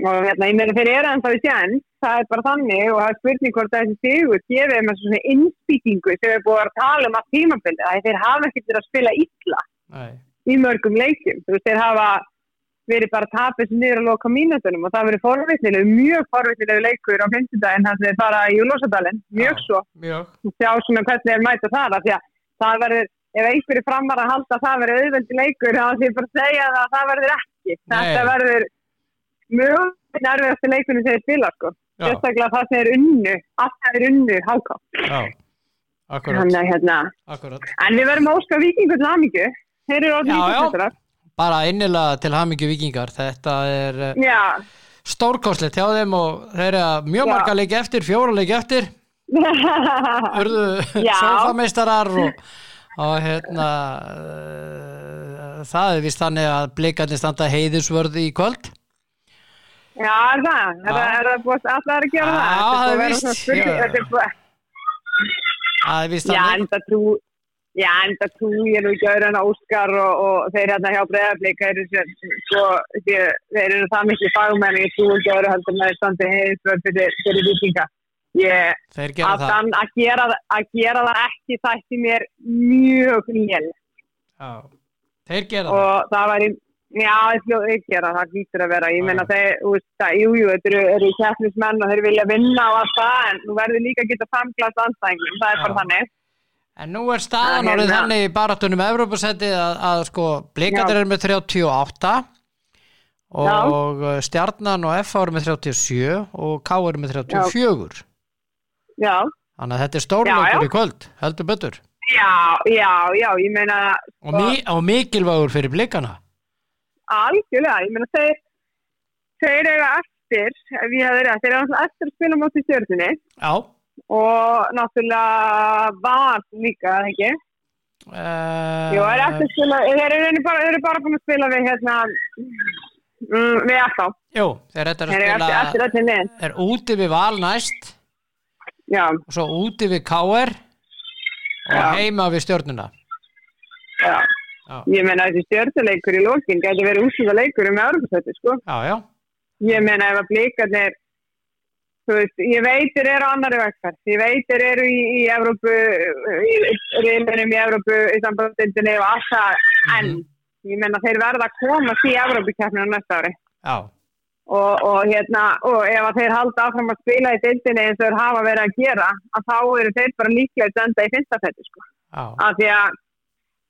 og hérna, ég meina þeir eru ennþá í sén það er bara þannig og það er spurning hvort þessi sigur gefið þessu svona innspýtingu sem við búum að tala um að tímabilið að þeir hafa ekkert að spila illa Nei, í mörgum leikjum. Þú veist, þeir hafa verið bara niður að loka mínutunum og það verið forvitnilegu, mjög forvitnilegu leikur á fimmtudaginn þar sem þeir fara í Júlósadalinn, mjög svo. mjög. Sjá svona hvernig þeir mæta það, því að það verður, ef einhverju framar að halda að það verður auðveldi leikur, þá sé ég bara segja það að það verður ekki. Nei. Þetta verður mjög nerviðasti leikunum sem þeir spila, sko. Sérstaklega það sem er unnu, alltaf er unnu háká. að hérna, en við verðum að óska vikingur til hamingju. Þeir eru já. íkvæmstættar. Bara innilega til hamingju vikingar. Þetta er eh, Já, stórkostlegt hjá þeim og þeir eru að mjög Já. marga leiki eftir, fjóra leiki eftir. Urðu Já. sofameistarar og, og hérna uh, það er vist þannig að blikarnir standa heiðusvörð í kvöld. Já, er það? Er er það búið alltaf að gera það? Já, það er já. búið- Það er vist Já, þannig. en það trú, já, en það nú ekki öðru en Óskar og, og þeir hérna hjá þeir eru sér, sko, þeir, þeir eru það mikið fagmenn, ég trú ekki öðru heldur með standi heiðisvörð fyrir, fyrir vikinga. Ég, Þeir gera að, það. að, gera, það- að gera það ekki þætti mér mjög Já. Þeir gera það. og það var í, já, ekki gera, það lítur að vera, ég meina þeir, þú veist, það, jú, jú, þetta eru, kjæfnismenn og þeir vilja vinna og allt það, en þú verður líka að geta samglast anstæðingum, það er bara þannig. En nú er staðan Að orðið hérna- þannig í barátunum Evrópusetti að, að sko blikandir Já. eru með 38 og Já. stjarnan og F eru með 37 og K eru með 34 Já, þannig að þetta er Já, stórleikur já. í kvöld heldur betur já, já, já, ég meina, og, mi og mikilvægur fyrir blikana algjörlega, ég meina, þeir, þeir eiga eftir, ef ég hefði rétt, þeir eiga náttúrulega eftir að spila móti stjórnunni Já og náttúrulega var líka, ekki? uh, Jú, er eftir að spila, þeir eru, bara, þeir eru bara búin að spila við, hérna, mm, við alltaf. Jú, þeir er Þeir að eru eftir, eftir spila öllu niður. er úti við Val næst Já, og svo úti við KR og Já. heima við stjórnuna já. Já. Ég meina þessi stjórnuleikur í lókin gæti verið úsluta leikur um Európa-sæti, sko. Já, já, Ég meina ef að blikarnir, þú veist, ég veit þeir eru annari vegferð. Ég veit þeir eru í, í Európu, í reynunum í Európu, í sambandindinni og allt það, en Mhm. ég meina þeir verða að komast í Európu-kjafninu næsta ári. já, Og, og hérna, og ef þeir halda áfram að spila í dildinni eins og þeir hafa verið að gera, að þá eru þeir bara líklega að enda í fyrsta fætti, sko. já, Af því að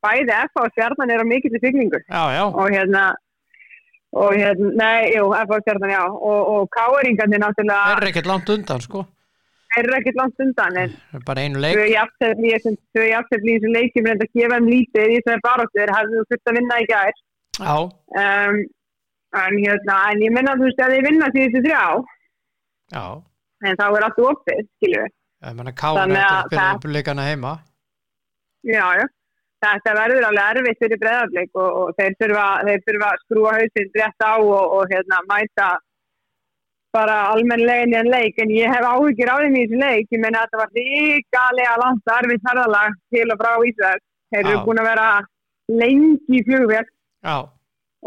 bæði F og stjarnan er á mikill í siglingu. já, já. og hérna og hérna, nei, jú, FH stjarnan, já. Og, og káeringarnir Þeir náttúrulega eru ekkert langt undan sko. Þeir eru ekkert langt undan en Það er bara einu leik. Þau jafntefli í þessum- þau jafntefli í þessum leikjum reynda að gefa þeim lítið í þessari baróttu þeir hefðu þurft að vinna í gær. Já, um, en hérna, en ég minna þú veist að þeir vinna síðustu þrjá já. en þá er allt opið, skilju við Ég menna að að spila það- upp leikana heima. Já, já Þetta verður alveg erfitt fyrir breðarblik og, og þeir, þurfa, þeir þurfa að skrúa hausinn rétt á og, og hérna, mæta bara almennlegin í en leik. En ég hef áhyggjur á þeim í þessu leik. Ég meina að þetta var ríkalega langt erfitt herðalag til og frá Ísrael. Þeir eru búin að vera lengi í flugvél. Já,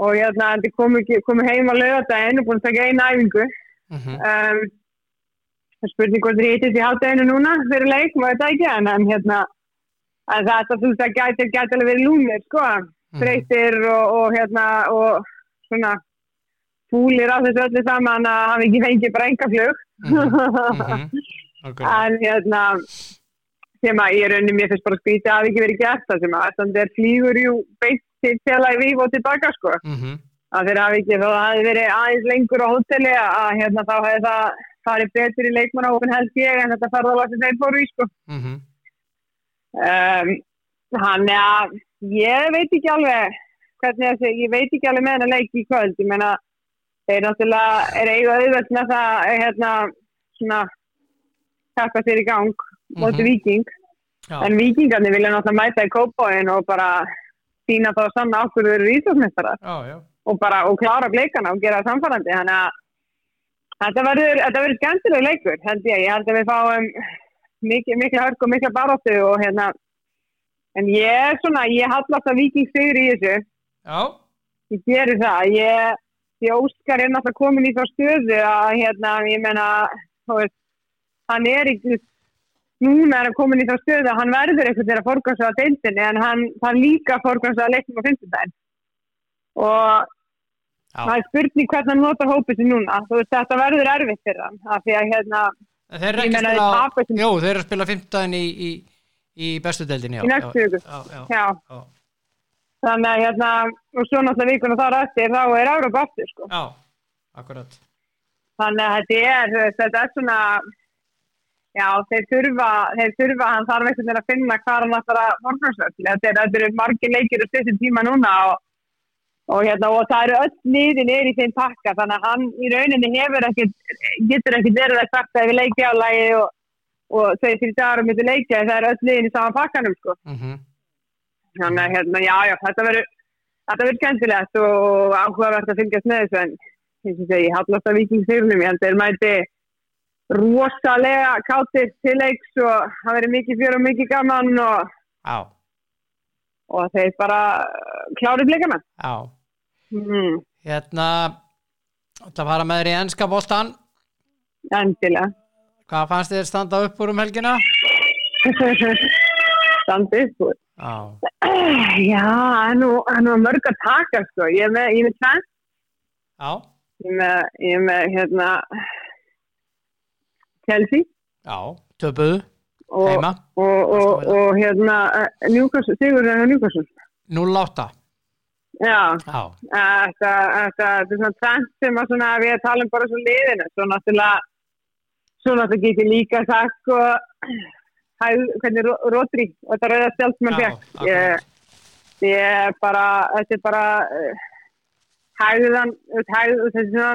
og hérna þeir komu, ekki- komu heim á lögadaginn og búin að taka einu æfingu. Mhm, um, það er spurning hvort þeir hittist í hátteginu núna fyrir leik, maður það ekki en, en hérna en þetta þú veist að gæti, gæti alveg verið lúnir sko, mhm. þreytir og, og hérna og svona fúlir á þessu öllu saman að hafa ekki fengið bara enga flug. Mhm, mhm. Ok. en hérna sem að ég raunin mér finnst bara skrítið að hafi ekki verið gert það sem að þannig er flýgur jú beint til tjala í víf og tilbaka sko. Mhm, að þeir hafi ekki, þó það hafi verið aðeins lengur á hóteli að að, hérna þá hefði það farið betur í leikmannahópin held ég en þetta ferðalag sem þeir fóru í sko mhm. um, hann er að ég veit ekki alveg hvernig þessi, ég veit ekki alveg með hennar leik í kvöld, ég meina þeir náttúrulega er eiga auðvöld með það hérna svona taka sér í gang móti Mhm. viking Já, en vikingarnir vilja náttúrulega mæta í kópáin og bara sína þá sanna okkur þau eru ísásmestara já, já. og bara og klára bleikana og gera samfærandi þannig að þetta verður skemmtileg leikur held ég, ég held að við fáum mikið, mikið hörk og mikið baróttu og hérna en ég er svona, ég hallast að viking sigur í þessu. Já, ég gerir það, ég ég Óskar er náttúrulega komin í þá stöðu að hérna, ég menna hann er ekki núna er hann komin í þá stöðu að hann verður eitthvað til að forgangsa að deildinni en hann, hann líka forgangsa að leiknum á fimmtudaginn. Og já. það er spurning hvernig hann notar hópið sér núna. Veist, þetta verður erfitt fyrir hann af því að hérna, Þeir eru ekki að spila, jú, þeir eru að spila 15 í, í, í bestu deildinni, já. Í næstu viku. Já, já, já, þannig að hérna og svo náttúrulega vikuna þar eftir þá er Európa aftur sko já, akkurat. þannig að þetta er, þetta er svona já, þeir þurfa þeir þurfa, hann þarf veginn að finna hvað hann ætlar að þetta er- þetta eru margir leikir og styrtum tíma núna og, og hérna, og það eru öll liðin er í þeim pakka, þannig að hann í rauninni hefur ekkit, getur ekkit verið að starta yfir lagi og, og þau fyrir dagar um þetta leiki, það eru öll liðin í saman pakkanum, sko. Mm þannig að hérna, já, já, þetta verður þetta verður skemmtilegt og áhugavert að fylgjast með þessu en eins og segi, hallast að vikingsýrnum ég held að þeir mæti rosalega kátir til leiks og það verður mikið fjör og mikið gaman og, Já, og þeir bara klári blikana. Já. mm, Hérna, ætla að fara með þér í ennska boltan. endilega. Hvað fannst þér standa upp úr um helgina? standi upp úr. Já, já, það er það mörg að taka sko, ég er með, með tvenn ég er með, ég er með hérna Chelsea. Já, töpuðu, og, og, og, hérna eh, Newcastle, Sigur er Newcastle? 0-8. já, Já, þetta, er svona trend sem að svona, við talum bara svo liðinu. Svo náttúrulega svo náttúrulega get ég líka sagt sko hvernig Ro- Rodri og þetta rauða stjálf sem hann fekk ég, ég bara þetta er bara uh, hægðan hægð, þetta svona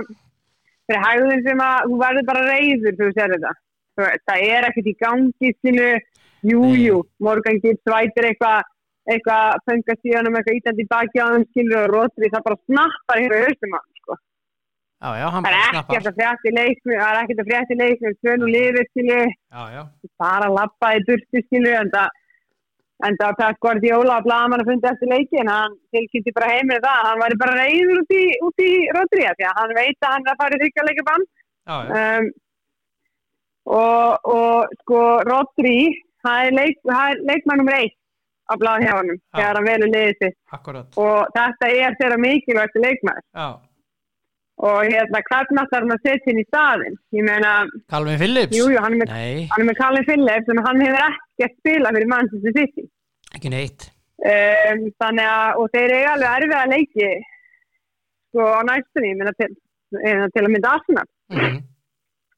fyrir hægðin sem að þú verður bara reyður þegar þú sér þetta það er ekkert í gangi skilu jú, Nei. jú, morgan gitt svætir eitthvað eitthvað fenga síðan um eitthvað ítandi baki á þeim skilur og rótri það bara snappar hér á haustum á hann, sko. já, já, hann það er ekkert að frétta í leikmi það er ekkert að frétta í leikmi tvön og lifið skilur Já, bara lappa í burti skilur en það en það Pep Guardiola að blaman að fundi eftir leikin hann tilkynnti bara heimir það hann væri bara reyður út í, í Rodri því að hann veit að hann er að fara í já, já, um, og, og sko Rodri það er, leik, er leikmannum reitt á bláð hjá Já. þegar hann velur liðið sitt. Og þetta er þeirra mikilvægt leikmaður. Já, og hérna hvernig ætlar hann að setja inn í staðin ég meina, Calvin Phillips? jú, jú, hann hann er með Callum Phillips en hann hefur ekki að spila fyrir Manchester City. Ekki neitt. um, þannig að, og þeir eru alveg erfið að leiki sko á næstunni, ég meina til, til að mynda Arsenal. Mm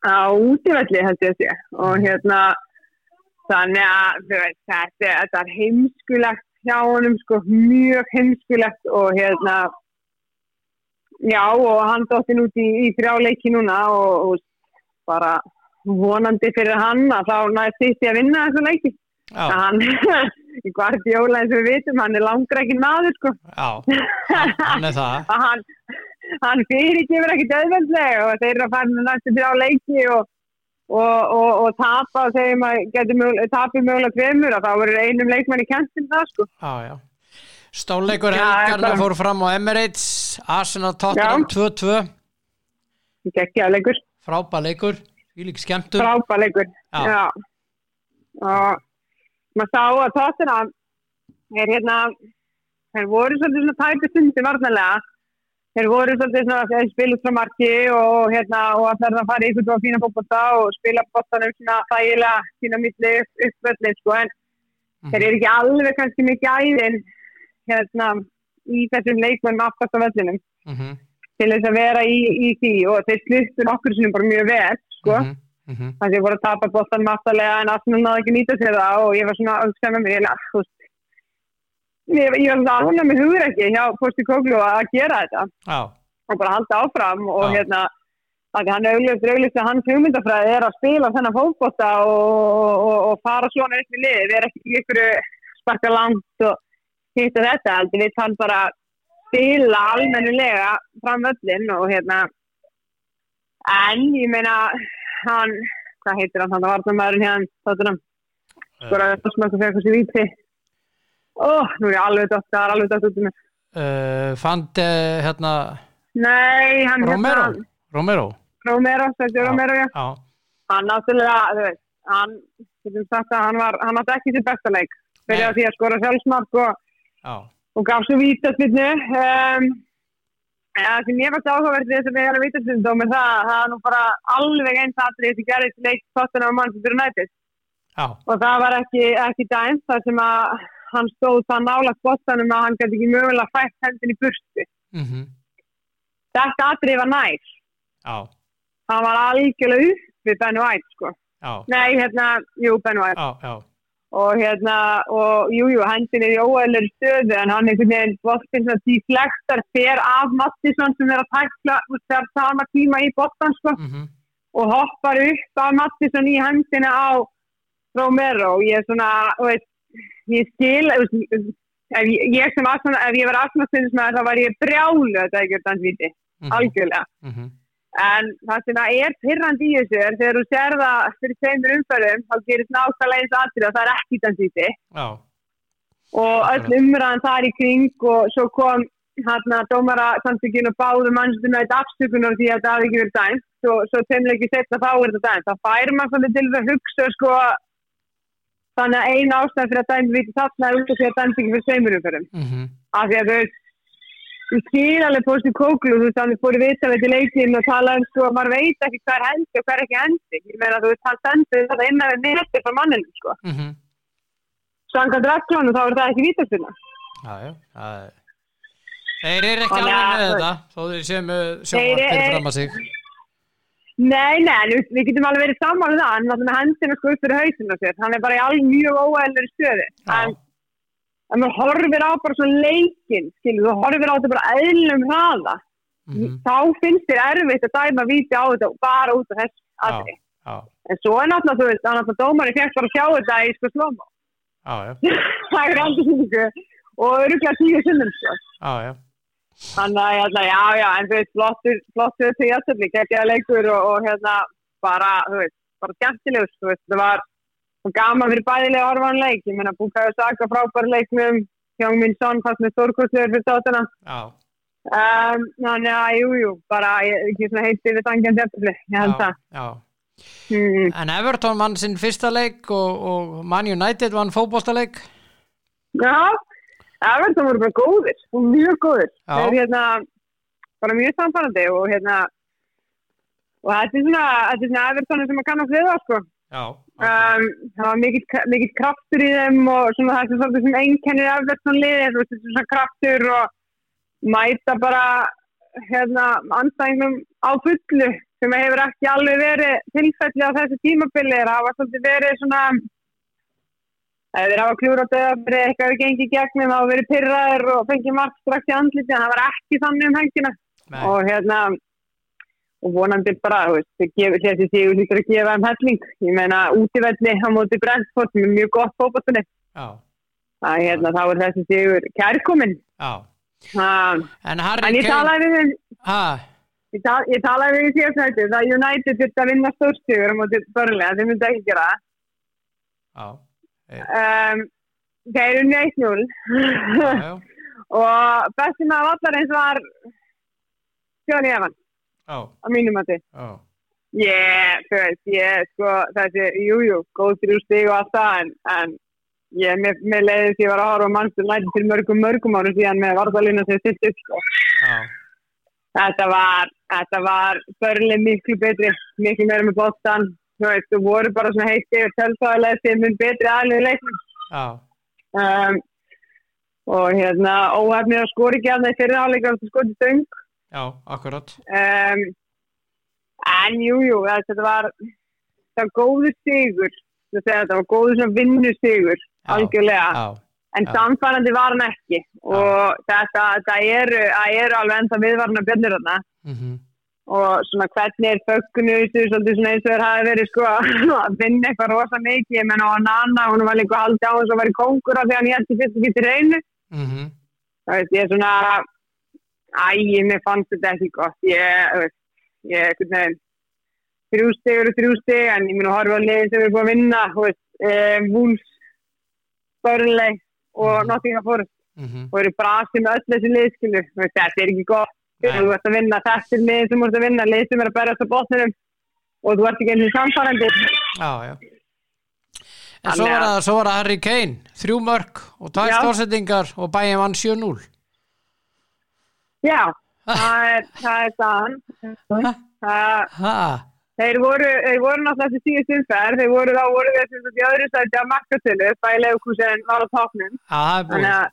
á útivelli held ég að sé. Og hérna þannig að veist, þetta, þetta er heimskulegt hjá honum sko mjög heimskulegt og hérna já og hann dóttin út í, í þrjáleiki núna og, og bara vonandi fyrir hann að þá næst sýtti að vinna þessu leiki. Já, hann í Guardiola eins og við vitum hann er langrækin maður sko. Já, hann er það. að hann, hann fyrirgefur ekki döðveldlega og þeir eru að fara með næstu þrjá leiki og, og, og, og tapa og segjum að getur mögulega, tapir mögulega tveimur og þá verður einum leikmann í kentin það sko. Já, já. Stálleikur Já, helgarna fór fram á Emirates, Arsenal Tottenham 2-2, Gekkja leikur, frábæð leikur, því lík skemmtum. frábæð leikur. Já. Já. Og maður sá að tóttina er hérna, þeir voru svolítið svona tæpi stundi varnalega. Þeir voru svolítið svona að spila út frá marki og hérna og að það fara í ykkur og fína fókbóta og spila bóttanum svona þægilega sína milli upp, uppvöldin sko en Mhm. þeir eru ekki alveg kannski mikið æðin hérna í þessum leikmennum aftast á vellinum Mm -hmm. til þess að vera í, í því og þeir sluttu nokkur sinni bara mjög vel sko Mhm. mhm, þannig að ég voru að tapa bóttan máttalega en Arsenal náði ekki að nýta sér það og ég var svona að hugsa með mér, ég ég, var svona ánæg með hugur ekki hjá Posti Koglu að gera þetta. Já, og bara halda áfram og Já. hérna þannig að hann auðvitað auðvitað að hans hugmyndafræði er að spila þennan fótbotta og, og, og fara svona upp í lið. Er ekki ykkur sparka langt og hitt og þetta heldur við hann bara spila almennilega fram öllin og hérna en ég meina hann, hvað heitir hann? Hann var það maðurinn hérna þáttunum skora þetta smökk og fekk þessi víti ó, nú er ég alveg dott það er alveg dott út um mér uh, fand uh, hérna nei, hann Romero hérna Romero, Romero, Sergio Já. Romero, já. já, hann náttúrulega, þú veist, hann getum sagt að hann var, hann átti ekki til besta leik. Fyrir að því að skora sjálfsmark og, og gaf svo vítaspilnu um, en það sem ég varst áhugaverð þess að við erum vítaspilnu er það, það er nú bara alveg eins aðrið sem gerðist leik tóttan á Manchester United. Já, og það var ekki, ekki dæmt þar sem að hann stóð það nálagt bóttanum að hann gæti ekki mögulega fætt hendin í burstu mhm, þetta aðrið var nær. Já, hann var algjörlega upp við Ben White sko. já, nei, hérna, jú, Ben White. Já, og hérna, og jújú, jú, hendin er í óæðilegri stöðu en hann einhvern veginn bóttinn sem því flextar fer af Mattisson sem er að tækla þegar sama tíma í bóttan sko, mhm, og hoppar upp af Mattisson í hendina á Romero. Og ég er svona, þú veist, ég skil, veist, ef ég, sem aðsana, ef ég var með þá var ég brjálu að ekki er dansvíti, mhm, algjörlega. mhm, En það sem það er pyrrandi í þessu er þegar þú sér það fyrir tveimur umferðum þá gerist nákvæmlega eins aðrið og það er ekki dansvíti já, og öll umræðan þar í kring og svo kom hann að dómara samtökjun og báðu mannstum með þetta afsökunar því að það hafi ekki verið dæmt. Og svo teimlega ekki setna þá er þetta dæmt. Þá fær maður svolítið til að hugsa sko þannig að eina ástæð fyrir að dæmt viti þarna er út af því að dæmt ekki fyrir tveimur umferðum. Mhm, af því að þau skil alveg posti kóklu þú veist að við fórum viðtæði til leikinn og tala um sko að maður veit ekki hvað er hendi og hvað er ekki hendi. Ég meina þú veist hann sendur þetta innan við neti frá manninu sko. Mhm, samkvæmt reglunum þá er það ekki já, það er Þeir eru ekki alveg með þetta þó þeir séu með eru- fram að sig Nei, nei, en við, getum alveg verið saman um það, hann er náttúrulega með hendina sko upp fyrir hausinu sér, hann er bara í alveg mjög óæðilegri stöðu, en en maður horfir á bara svona leikinn, skilur, þú horfir á þetta bara eðlum hraða, mhm, þá finnst þér erfitt að dæma víti á þetta bara út af þess já, aðri. En svo er náttúrulega, þú veist, hann náttúrulega dómari fekk bara að sjá þetta í sko slóma. það er aldrei sýningu. Og öruglega tíu sinnum, sko. já, já, Þannig að, hérna, já, já, en þú veist, flottur, flottur til jættabli, geggjaða leikur og, og hérna, bara, þú veist, bara skemmtilegur, þú veist, það var gaman fyrir bæðilega orðvan leik, ég meina, Búkaðu Saka frábær leiknum, Hjóng Mín Son fast með stórkurslegur fyrir tóttina, já, um, þannig að, jú, jú, bara, ég, ekki svona heitt yfir tangjandi jættabli, ég held já, það. já. Mm, En Everton vann sinn fyrsta leik og, og Man United vann fótboltaleik. Já, Everton voru bara góðir, mjög góðir, Já. þeir hérna, bara mjög samfærandi og hérna, og þetta er svona, þetta er svona Everton sem að kannast við það, sko. Já, Um, það var mikill mikill kraftur í þeim og svona það sem svolítið sem einkennir Everton liði, þú veist, svona kraftur og mæta bara hérna anstæðingum á fullu sem hefur ekki alveg verið tilfelli á þessu tímabili það hafa svolítið verið svona ef þeir hafa klúra döða fyrir eitthvað hefur gengið gegnum, það hafa verið pyrraður og fengið margt strax í andliti en það var ekki þannig um helgina. Nei. og hérna og vonandi bara, gefur þessi sigur líka að gefa um helling, ég meina útivelli á móti Brentford sem er mjög gott fókbóttunni, já, að hérna þá er þessi sigur kærkomin já. Uh, En en ég talaði við ha, ég, tal, ég talaði við í síðastætti það United þurfti að vinna stórstigur á móti börnlega, þeir myndi ekki gera það um, þeir 1-0 já, já, og bestum af allar eins var Sjóni Evan á mínum já, Ég, þú veist, ég, sko, þessi, jú, jú, góð þrjú stig og allt það, en, en ég, mér, mér leiðis ég var að horfa á mannstur læti til mörgum, mörgum árum síðan með varðalina sem sitt upp, sko. já, Þetta var, þetta var börnlega miklu betri, miklu meira með bóttan, þú veist, þú voru bara svona heitt yfir tölfæðilega sem mun betri aðlið leiknum. Um, og hérna, óhefnir að skori ekki að það í fyrirháleika og skoti stöng. já, akkurat. Um, en jú, jú, þetta var það var góður sigur. Það var góður svona vinnu sigur algjörlega, Já, en já. samfærandi var hann ekki. Og þetta, það eru, eru alveg ennþá viðvarna björnir þarna. Mhm, og svona hvernig er föggunu svolítið svona eins og þér hafi verið sko að vinna eitthvað rosa mikið. Ég menna á Nana, hún var líka haldið á þess að vera kongur af því að hann hétti fyrst og getur reynu mhm, það veist, ég svona æ, mér fannst þetta ekki gott. Ég, veist, ég, einhvern veginn þrjústig eru þrjústig en ég mun að horfa á liðin sem við erum búin að vinna veist, eh, Wolves Burnley og Mhm. Nottingham Forest. Mhm, og eru brasi með öll þessi liðskilu þetta er ekki gott. Þú ert að vinna er lið sem þú ert að vinna lið sem er að berast á botninum og þú ert ekki einu samfærandi já, já. En svo var, að- svo var það Harry Kane, þrjú mörg og Já. stórsettingar og bæinn vann 7-0 já, það er það það Þeir voru, þeir voru náttúrulega þessi síðust umferð, þeir voru þá voru sem sagt í öðru sæti að markatölu, bæði leifkúsin var á topnum. já, það er búið. Þannig að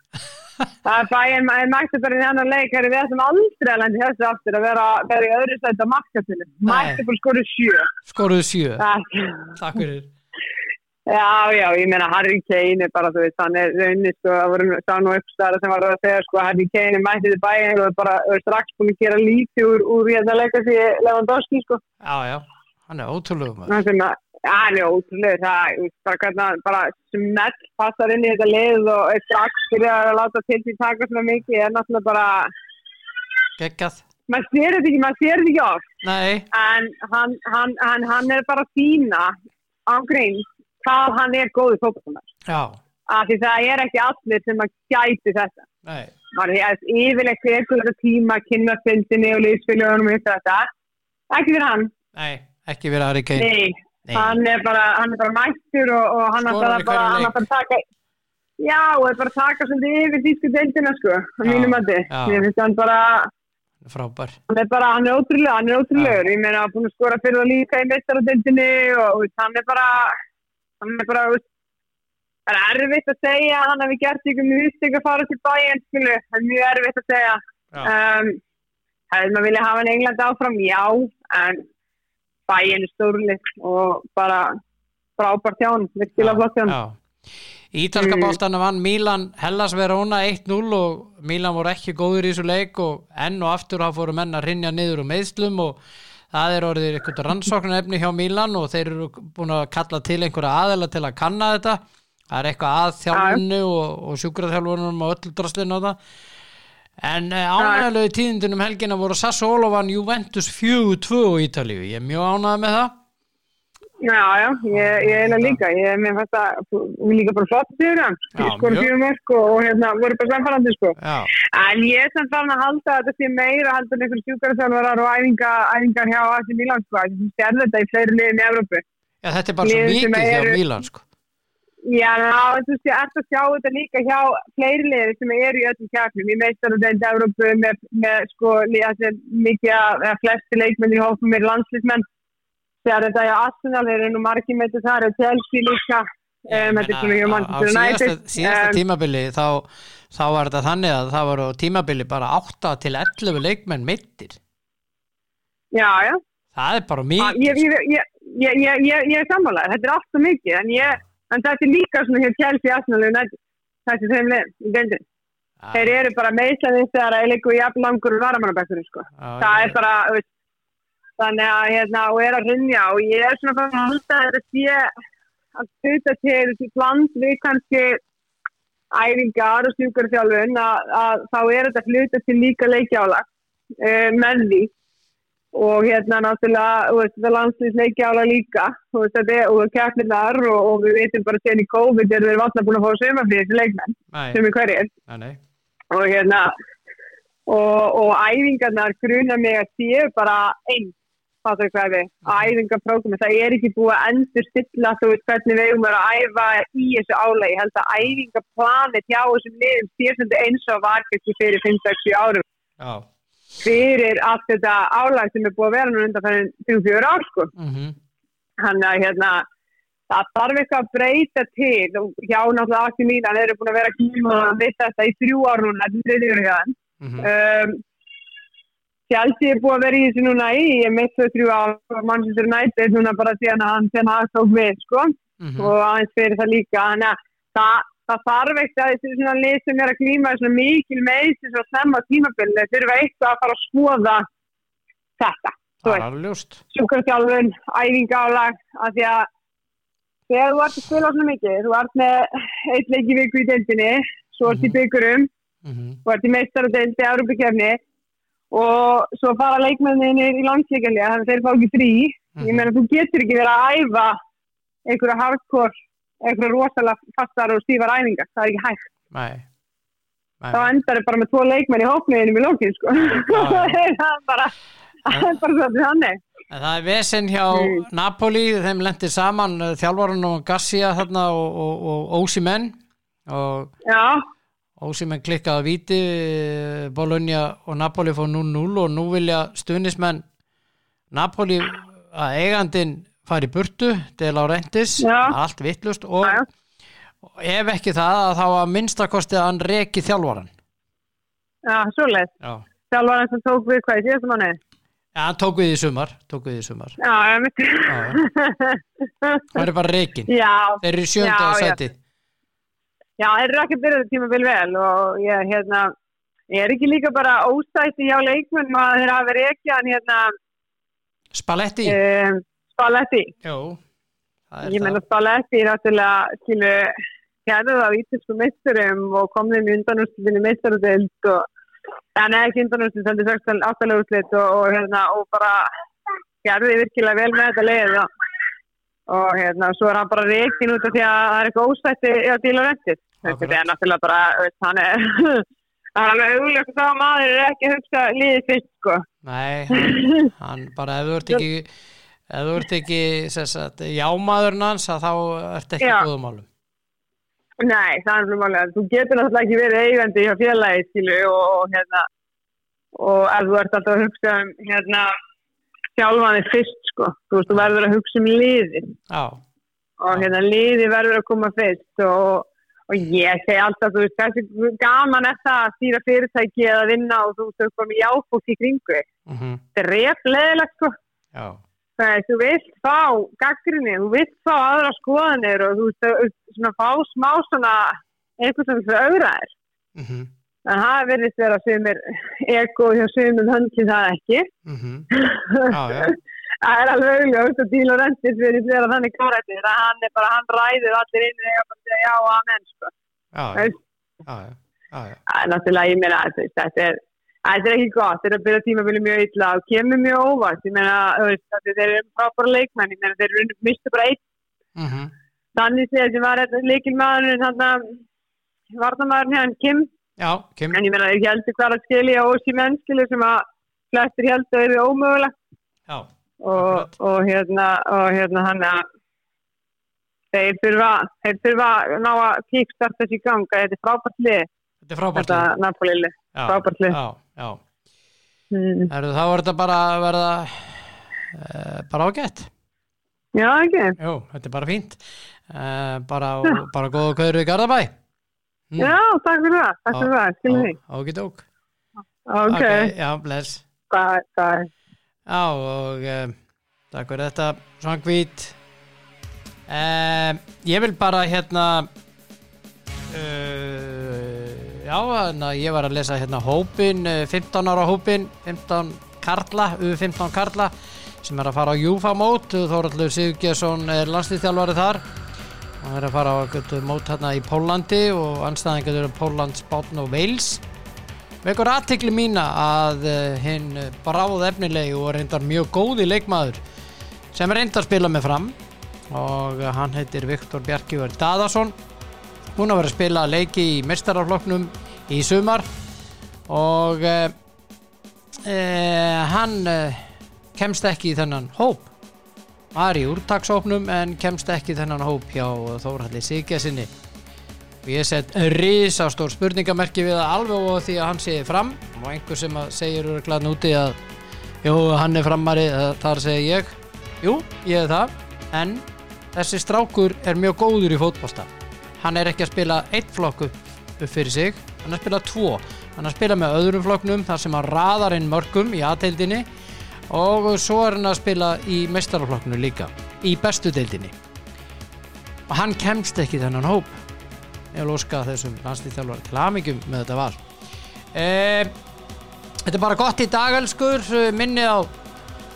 það er bæðin markatölu í hennar leik, er við ætlum aldrei að lendi þessu aftur að vera, vera í öðru sæti að markatölu. Nei. Markatölu skoru sjö. Skoruðu sjö, Það, takk fyrir já, já, ég meina Harry Kane er bara, þú veist, hann er raunni, sko, það voru sá nú uppstæðar sem var að segja, sko, Harry Kane er mættið í bæðin og er bara er strax búin að gera lítið úr, úr hérna leika því Lewandowski, sko. Já, já, hann er ótrúlega maður Að, ja, hann er ótrúlega, það, bara hvernig bara smelt passar inn í þetta lið og er strax fyrir að láta til því taka svona mikið, er náttúrulega bara, Geggjað maður sér þetta ekki, maður sér þetta ekki oft, Nei, en hann, hann, hann, hann er bara að sína á grín hvað hann er góður fókbaltamaður. já, Af því það er ekki allir sem að gæti þetta. nei Maður er fyrir þetta tíma, kynnaspindinni og liðsfélögunum og þetta. Ekki fyrir hann. Nei, ekki Harry Kane Nei, Nei. Hann er bara, hann er bara mættur og, og hann að bara, hverjum hann leik. ætlar að taka já, og er bara að taka svolítið yfir þýsku deildina sko, Já, mínum mati. já. ég finnst hann bara, Frábær. hann er bara hann er ótrúlega, hann er ótrúlegur. Ég meina, búin að skora fyrir það líka í meistaradeildinni og veist, hann er bara hann er bara, það er erfitt að segja að hann hefði gert ykkur mjög að fara til bæinn, skilu það er mjög erfitt að segja. Um, hefði maður vilja hafa hann í England áfram, já en bæinn er stórlið og bara frábært hjá hann, virkilega flott hjá hann. Ítalska Mm. bóltanum vann Milan Hellas Verona 1-0 og Milan voru ekki góður í þessu leik og enn og aftur þá fóru menn að rinja niður um meðslum og það er orðið eitthvað rannsóknarefni hjá Milan og þeir eru búin að kalla til einhverja aðela til að kanna þetta það er eitthvað að þjálfunni og, og sjúkraþjálfunum og öllu draslinu á það en ánægulegu tíðindunum helgina voru Sassuolo vann Juventus 4-2 í Ítalíu, ég er mjög ánægð með það. Já, já, ég, ég er líka. Ég mér fannst að, við líka bara flott fyrir hann Já, ég skor mjög. fjögur mörg og, og hérna, voru bara samfærandi sko. Já, en ég er samt farin að halda að þetta sé meira heldur en einhver sjúkarþjálfarar og æfinga, æfingar hjá AC Milan sko, ég sér þetta í fleiri liðin í Evrópu. Já þetta er bara svo Liðin sem mikið hjá Milan sko. Já, þú veist, ég ert að sjá þetta líka hjá fleiri liði sem eru í öllum kjærnum í meistaradeild Evrópu með, með sko, li- þetta er mikið að flesti leikmenn í hófum er landslismenn þegar þetta er Arsenal, þeir eru nú margir með þetta þar Chelsea líka. Um, þetta er svona hjá á, á Manchester síðasta, United. síðasta um, tímabili þá, þá var þetta þannig að það var á tímabili bara 8 til 11 leikmenn meittir Já, já, það er bara mikið ég, ég, ég, ég, ég, ég, ég er sammálaður, þetta er alltaf mikið en, ég, en þetta er líka svona hér Arsenal og United, þessi þeim í deildin, sko. þeir eru bara meðsæðið þegar að leiku í jafnlangur varamannabækkurinn sko. Já, það ég- er bara veist, þannig að hérna og er að hrynja og ég er svona fann að að þetta sé að hluta til þessi bland við kannski æfingar og stjúkarþjálfun að, að þá er þetta hluta til líka leikjála uh, með því og hérna náttúrulega þú veist, það landslýs leikjála líka og keppninar og, og við veitum bara sen í COVID er við valla búin að fá sömafrið þessi leikmenn sem er hverjir. Og hérna og, og æfingarnar gruna mig að séu bara einn við, æfingaprógrami það er ekki búið að endur stilla þú veist hvernig við eigum að æfa í þessu álægi, ég held að æfingaplanið hjá þessum liðum sé svolítið eins og var fyrir 5-6 árum. Já, fyrir allt þetta álæg sem er búið að vera nú undan fyrir 3-4 ár sko mhm þannig að hérna það þarf eitthvað að breyta til og hjá náttúrulega Aki Mílan eru búin að vera að kýma við þetta í þrjú ár núna, þetta er þeim mhm. um, Chelsea er búið að vera í þessu núna í ég mitt þau þrjú á Manchester United núna bara síðan að hann þegar hann tók við sko Mhm. og aðeins fyrir það líka þannig að það, það þarf eitt að þessi svona lið sem er að glíma við svona mikil meðsins og snemma tímabilið þurfa eitthvað að fara að skoða þetta Það er ljóst sjúkarþjálfun, æfingálag af því að þegar þú ert að spila svona mikið, þú ert með eitt leik í viku í deildinni svo ert í byggurum, Mhm. þú ert í meistaradeildi, Európa-kefni og svo fara leikmenninir í landsleikalja þannig að þeir fá ekki frí ég Mhm. meina þú getur ekki verið að æfa einhverja hardcore einhverja rosalega fastar og stífar æfingar. Það er ekki hægt, Nei. Nei. þá endar þið bara með tvo leikmenn í hópniðinum í lókin sko. Það er bara það er bara svolítið þannig. En það er vesen hjá Mm. Napoli, þeim lendir saman uh, þjálfarun og Garcia þarna og, Ósimenn og Ósimenn klikkaði að víti uh, Bologna og Napoli fór 0-0 og nú vilja stuðnismenn Napoli að eigandin fari burtu til á rentis, Já. allt vittlust og já, ef ekki það að þá að minnstakosti að hann reki þjálfaran já, svoleið Já, þjálfarinn sem tók við hvað í síðast manni ja, hann tók við í sumar við í sumar. Já, ég myndi það er bara rekin já, þeir eru sjönda Já, já. seti já, þeir eru ekki byrjuð tímabil vel og ég, hérna ég er ekki líka bara óstætti hjá leikmenn að þeir hafa verið ekki hann hérna Spalletti? um, Spalletti. Jú, það er ég meina það. Spalletti er náttúrulega skilu hérðu það á ítilsku meisturum og kom þeim í undanúrslutinni meistarudeld og þannig ekki undanúrslut þannig 16 áttalega úrslit og, og hérna og bara hérðu þið virkilega vel með þetta leið og, og hérna svo er hann bara reikin út af því að það er eitthvað óstætti að díla Akkurat. þetta er náttúrulega bara veist, hann er það er alveg augljótt að það að maður er ekki að hugsa liðið fyrst sko. Nei, hann, hann bara ef þú ert ekki ef þú ert ekki sagt, jámaðurinn hans þá ert ekki Já. góðum málum Nei, það er málega. Þú getur náttúrulega ekki verið eigandi hjá félagi, skilu, og, og hérna, og ef þú ert alltaf að hugsa um, hérna, sjálfan þig fyrst, sko. Þú veist, þú verður að hugsa um liði Já, og hérna, liði verður að koma fyrst og, og ég segi alltaf, þú veist, þessi gaman er það að stýra fyrirtæki eða vinna og þú veist, þú komið jáfótt í kringu. mm Þetta er reyf leðilegt, sko. já, Það er, þú vilt fá gaggrinni, þú vilt fá aðra skoðanir og þú veist, þú- svona fá smá svona einhvern sem fyrir auðraðir. mm En það verðist vera sumir ego hjá sumum höndli það ekki. já, já, það er alveg auðvitað að díla rendir fyrir vera þannig klárættir að hann er bara, hann ræður allir inn og bara segja já og amen, sko. já, já, já, já. Það er náttúrulega, ég meina, þú þetta er, þetta er ekki gott, þetta er að byrja tímabili mjög illa og kemur mjög óvart, ég meina, þetta þeir eru frábæra leikmenn, ég meina, þeir eru mistu bara eitt, Mm þannig séð sem var þetta leikilmaðurinn, hann að, varnamaðurinn hérna, Kim, já, Kim. En ég meina, þeir heldur hver að skilja ósí mennskilu sem að flestir heldur eru ómögulegt. já, og, og hérna og hérna hann að þeir þurfa, þeir þurfa að ná að kickstart þessi ganga, þetta er frábært lið. Þetta er frábært þetta lið. Frábært lið. Já, mm. Heru, þá er þetta bara að verða uh, bara ágætt. Já ekki, Jú, þetta er bara fínt. Uh, bara, bara góða kvöður við Garðabæ. Mm. já takk fyrir það takk fyrir það, skilur því Ágætt ok, Já, bless. Hvað, hvað Já, og uh, takk fyrir þetta svangvít. Ég vil bara hérna uh, Já, þannig að ég var að lesa hérna hópin, uh, 15 ára hópin 15 karla, U15 karla sem er að fara á Júfa mót. Þóraldur Sigurgesson er landslýþjálfari þar. Hann er að fara á mót hérna í Pólandi og anstæðingar eru Póland, Spátn og Wales. Vekur aðtikli mína að uh, hinn bráð efnilegi og reyndar mjög góði leikmaður sem reyndar spila með fram og hann heitir Viktor Bjarkiver Dadason hún að vera að spila leiki í mestarafloknum í sumar og uh, uh, hann uh, kemst ekki í þennan hóp. Var í úrtaksópnum en kemst ekki í þennan hóp hjá Þórhalli Sigjasinni og ég set risastór spurningamerki við það alveg og því að hann sé fram. Og einhver sem að segir úrlega núti að jú, hann er framari þar segi ég, jú, ég er það. En þessi strákur er mjög góður í fótbolta hann er ekki að spila eitt flokku upp fyrir sig hann er að spila tvo. Hann er að spila með öðrum flokknum þar sem hann raðar inn mörgum í A-deildinni og svo er hann að spila í mestaraflokknu líka í bestu deildinni. Og hann kemst ekki þennan hóp. Ég vil óska þessum landslýþjálfar til hamingjum með þetta val. E, Þetta er bara gott í dag elskur. Minni á,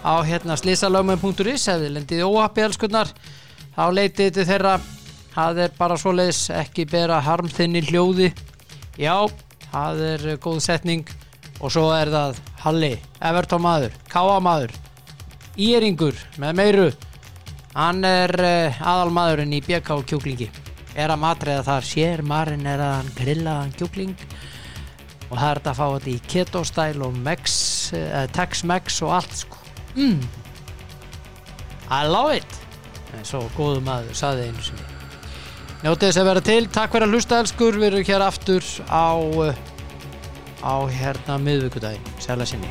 á hérna slísalögum.is ef þið lendið óhappi elskurnar þá leitið til þeirra það er bara svoleiðis ekki bera harmþinni hljóði. Já, það er góð setning. Og svo er það Halli, Everton maður, Káa maður Íringur með meiru. Hann er uh, aðalmaðurinn í BK kjúklingi. Er að matræða þar sér marinn er að hann grillaðan kjúkling. Og það er þetta að fá þetta í keto style og mex, uh, tex-mex og allt sko. Mm. I love it. En svo góðu maður saði einu sinni njótið þess að vera til. Takk fyrir að hlusta elskur. Við erum hér aftur á uh, á hérna miðvíkudaginn sæla sinni